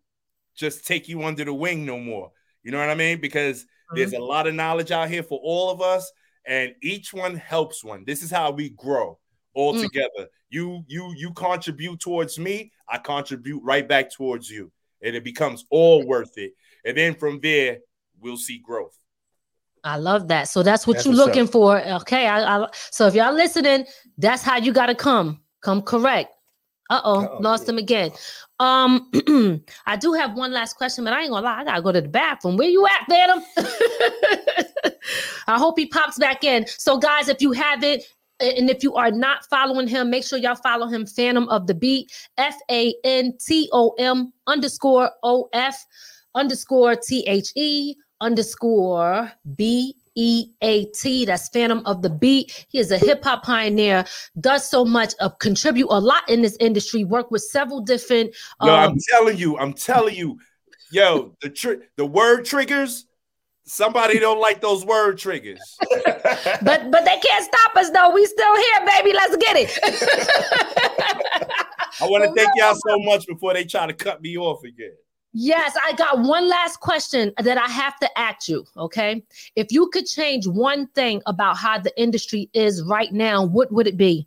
just take you under the wing no more. You know what I mean? Because there's a lot of knowledge out here for all of us, and each one helps one. This is how we grow all Mm. together. You you you contribute towards me, I contribute right back towards you, and it becomes all worth it. And then from there, we'll see growth. I love that. So that's what That's you're looking up. for. Okay. I, I, so if y'all listening, that's how you got to come. Come correct. Uh oh, Uh-oh, lost yeah. him again. Um, I do have one last question, but I ain't gonna lie, I gotta go to the bathroom. Where you at, Phantom? I hope he pops back in. So, guys, if you haven't, and if you are not following him, make sure y'all follow him, Phantom of the Beat, F A N T O M underscore O F underscore T H E underscore B E A T. That's Phantom of the Beat. He is a hip hop pioneer, does so much, uh, contribute a lot in this industry, work with several different. No, um, I'm telling you, I'm telling you, Yo, the tr- the word triggers. Somebody don't like those word triggers. but but they can't stop us though. We still here, baby. Let's get it. I want to thank y'all so much before they try to cut me off again. Yes, I got one last question that I have to ask you. Okay. If you could change one thing about how the industry is right now, what would it be?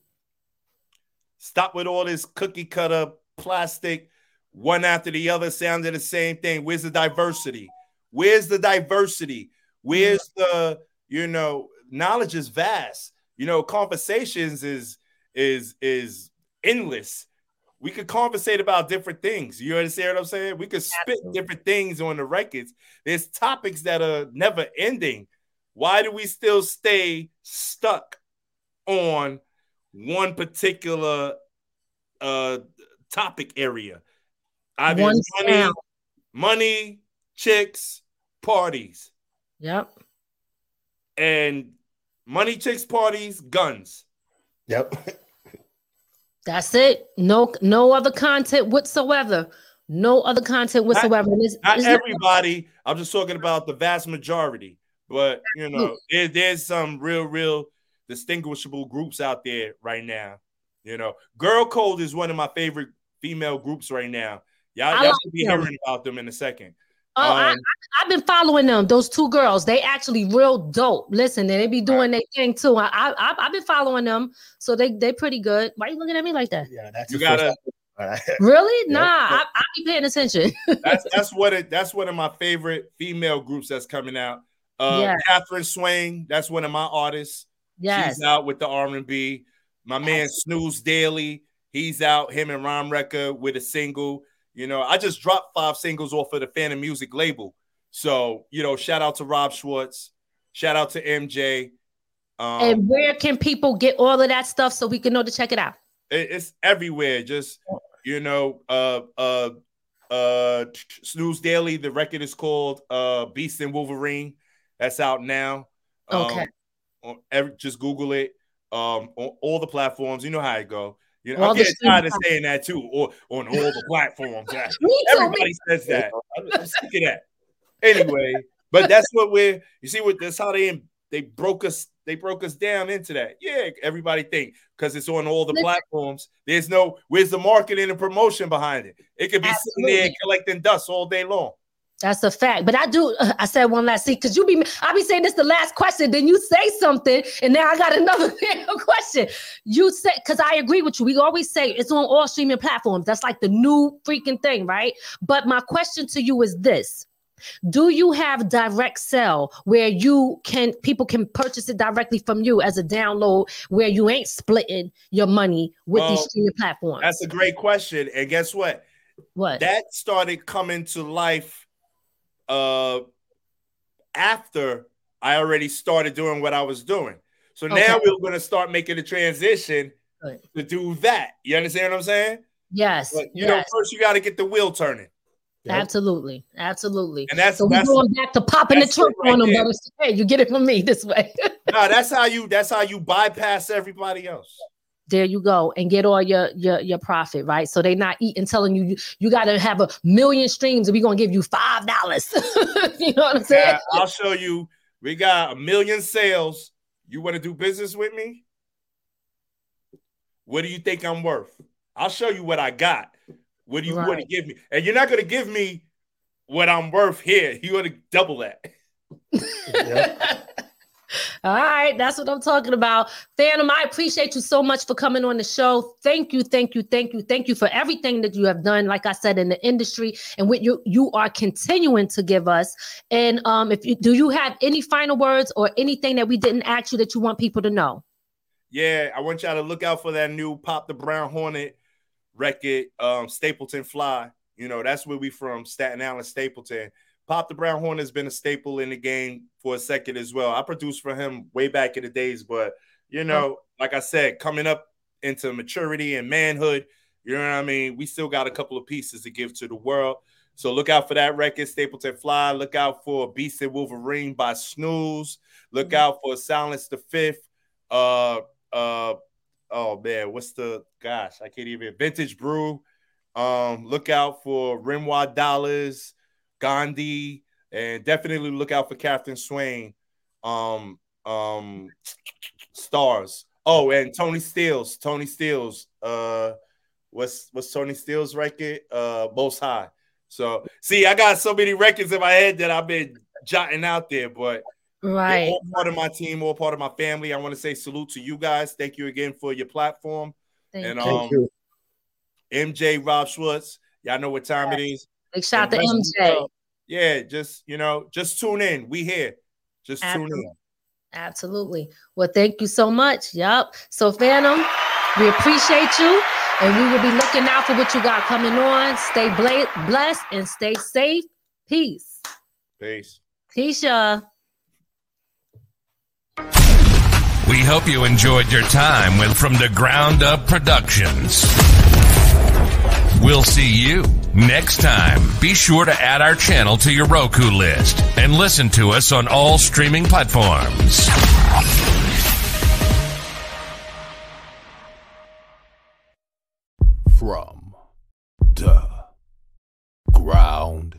Stop with all this cookie cutter plastic, one after the other, sounding the same thing. Where's the diversity? Where's the diversity? Where's mm. the, you know, knowledge is vast. You know, conversations is is is endless. We could conversate about different things. You understand what I'm saying? We could spit Absolutely. different things on the records. There's topics that are never ending. Why do we still stay stuck on one particular uh topic area? I mean, money, money, chicks, parties. Yep. And money, chicks, parties, guns. Yep. That's it. No, no other content whatsoever. No other content whatsoever. Not, not everybody. I'm just talking about the vast majority. But you know, there, there's some real, real distinguishable groups out there right now. You know, Girl Code is one of my favorite female groups right now. Y'all, y'all like should be them. hearing about them in a second. Oh, um, I, have been following them. Those two girls, they actually real dope. Listen, they be doing right. their thing too. I, I, I've been following them, so they they pretty good. Why are you looking at me like that? Yeah, that's you gotta. really? Nah, I, I be paying attention. that's that's what it. That's one of my favorite female groups that's coming out. Uh, yeah. Catherine Swain, that's one of my artists. Yes. She's out with the R and B. My man Snooze Daily, he's out. Him and Ron Record with a single. You know, I just dropped five singles off of the Phantom Music label. So, you know, shout out to Rob Schwartz. Shout out to MJ. Um, and where can people get all of that stuff so we can know to check it out? It's everywhere. Just, you know, uh, uh, uh, Snooze Daily. The record is called uh, Beast and Wolverine. That's out now. Okay. Um, every, just Google it. Um, on all the platforms. You know how it go. You know, I'm getting tired of saying that too, or on all the platforms. Everybody says that. I'm sick of that. Anyway, but that's what we're. You see, what that's how they they broke us. They broke us down into that. Yeah, everybody think because it's on all the platforms. There's no where's the marketing and promotion behind it. It could be Absolutely. sitting there collecting dust all day long. That's a fact. But I do. Uh, I said one last thing because you be. I be saying this the last question. Then you say something, and now I got another question. You said because I agree with you. We always say it's on all streaming platforms. That's like the new freaking thing, right? But my question to you is this: Do you have direct sell where you can people can purchase it directly from you as a download, where you ain't splitting your money with well, these streaming platforms? That's a great question. And guess what? What that started coming to life uh, after I already started doing what I was doing. So okay. now we're going to start making the transition right. to do that. You understand what I'm saying? Yes. But, you yes. know, first you got to get the wheel turning. Absolutely, absolutely. And that's so we're going back to popping the trunk right on them, but hey, you get it from me this way. no, that's how you that's how you bypass everybody else there you go and get all your your your profit right? So they're not eating telling you you, you got to have a million streams and we're gonna give you five dollars. You know what i'm saying? Yeah, i'll show you we got a million sales. You want to do business with me? What do you think i'm worth? I'll show you what i got. What do you right. want to give me? And you're not going to give me what i'm worth here. You want to double that All right, that's what I'm talking about. Phantom, I appreciate you so much for coming on the show. Thank you, thank you, thank you, thank you for everything that you have done, like I said, in the industry and what you you are continuing to give us. And um, if you do you have any final words or anything that we didn't ask you that you want people to know? Yeah, I want y'all to look out for that new Pop the Brown Hornet record, um, Stapleton Fly. You know, that's where we from, Staten Island, Stapleton. Pop the Brown Horn has been a staple in the game for a second as well. I produced for him way back in the days, but you know, like I said, coming up into maturity and manhood, you know what I mean? We still got a couple of pieces to give to the world. So look out for that record, Stapleton Fly. Look out for Beast and Wolverine by Snooze. Look mm-hmm. out for Silence the Fifth. Uh uh oh man, what's the gosh, I can't even vintage brew. Um, look out for Renoir Dollars. Gandhi, and definitely look out for Captain Swain. Um, um, stars. Oh, and Tony Steele's. Tony Steele's. Uh, what's what's Tony Steele's record? Uh, Most High. So see, I got so many records in my head that I've been jotting out there, but right, all part of my team, all part of my family. I want to say salute to you guys. Thank you again for your platform. Thank and you. um, MJ Rob Schwartz, y'all know what time it is. Big shout out to MJ. Yeah, just you know, just tune in. We here. Just tune Absolutely. in. Absolutely. Well, thank you so much. Yup. So, Phantom, we appreciate you, and we will be looking out for what you got coming on. Stay bla- blessed and stay safe. Peace. Peace. Peace, y'all. We hope you enjoyed your time with From the Ground Up Productions. We'll see you next time. Be sure to add our channel to your Roku list and listen to us on all streaming platforms. From the ground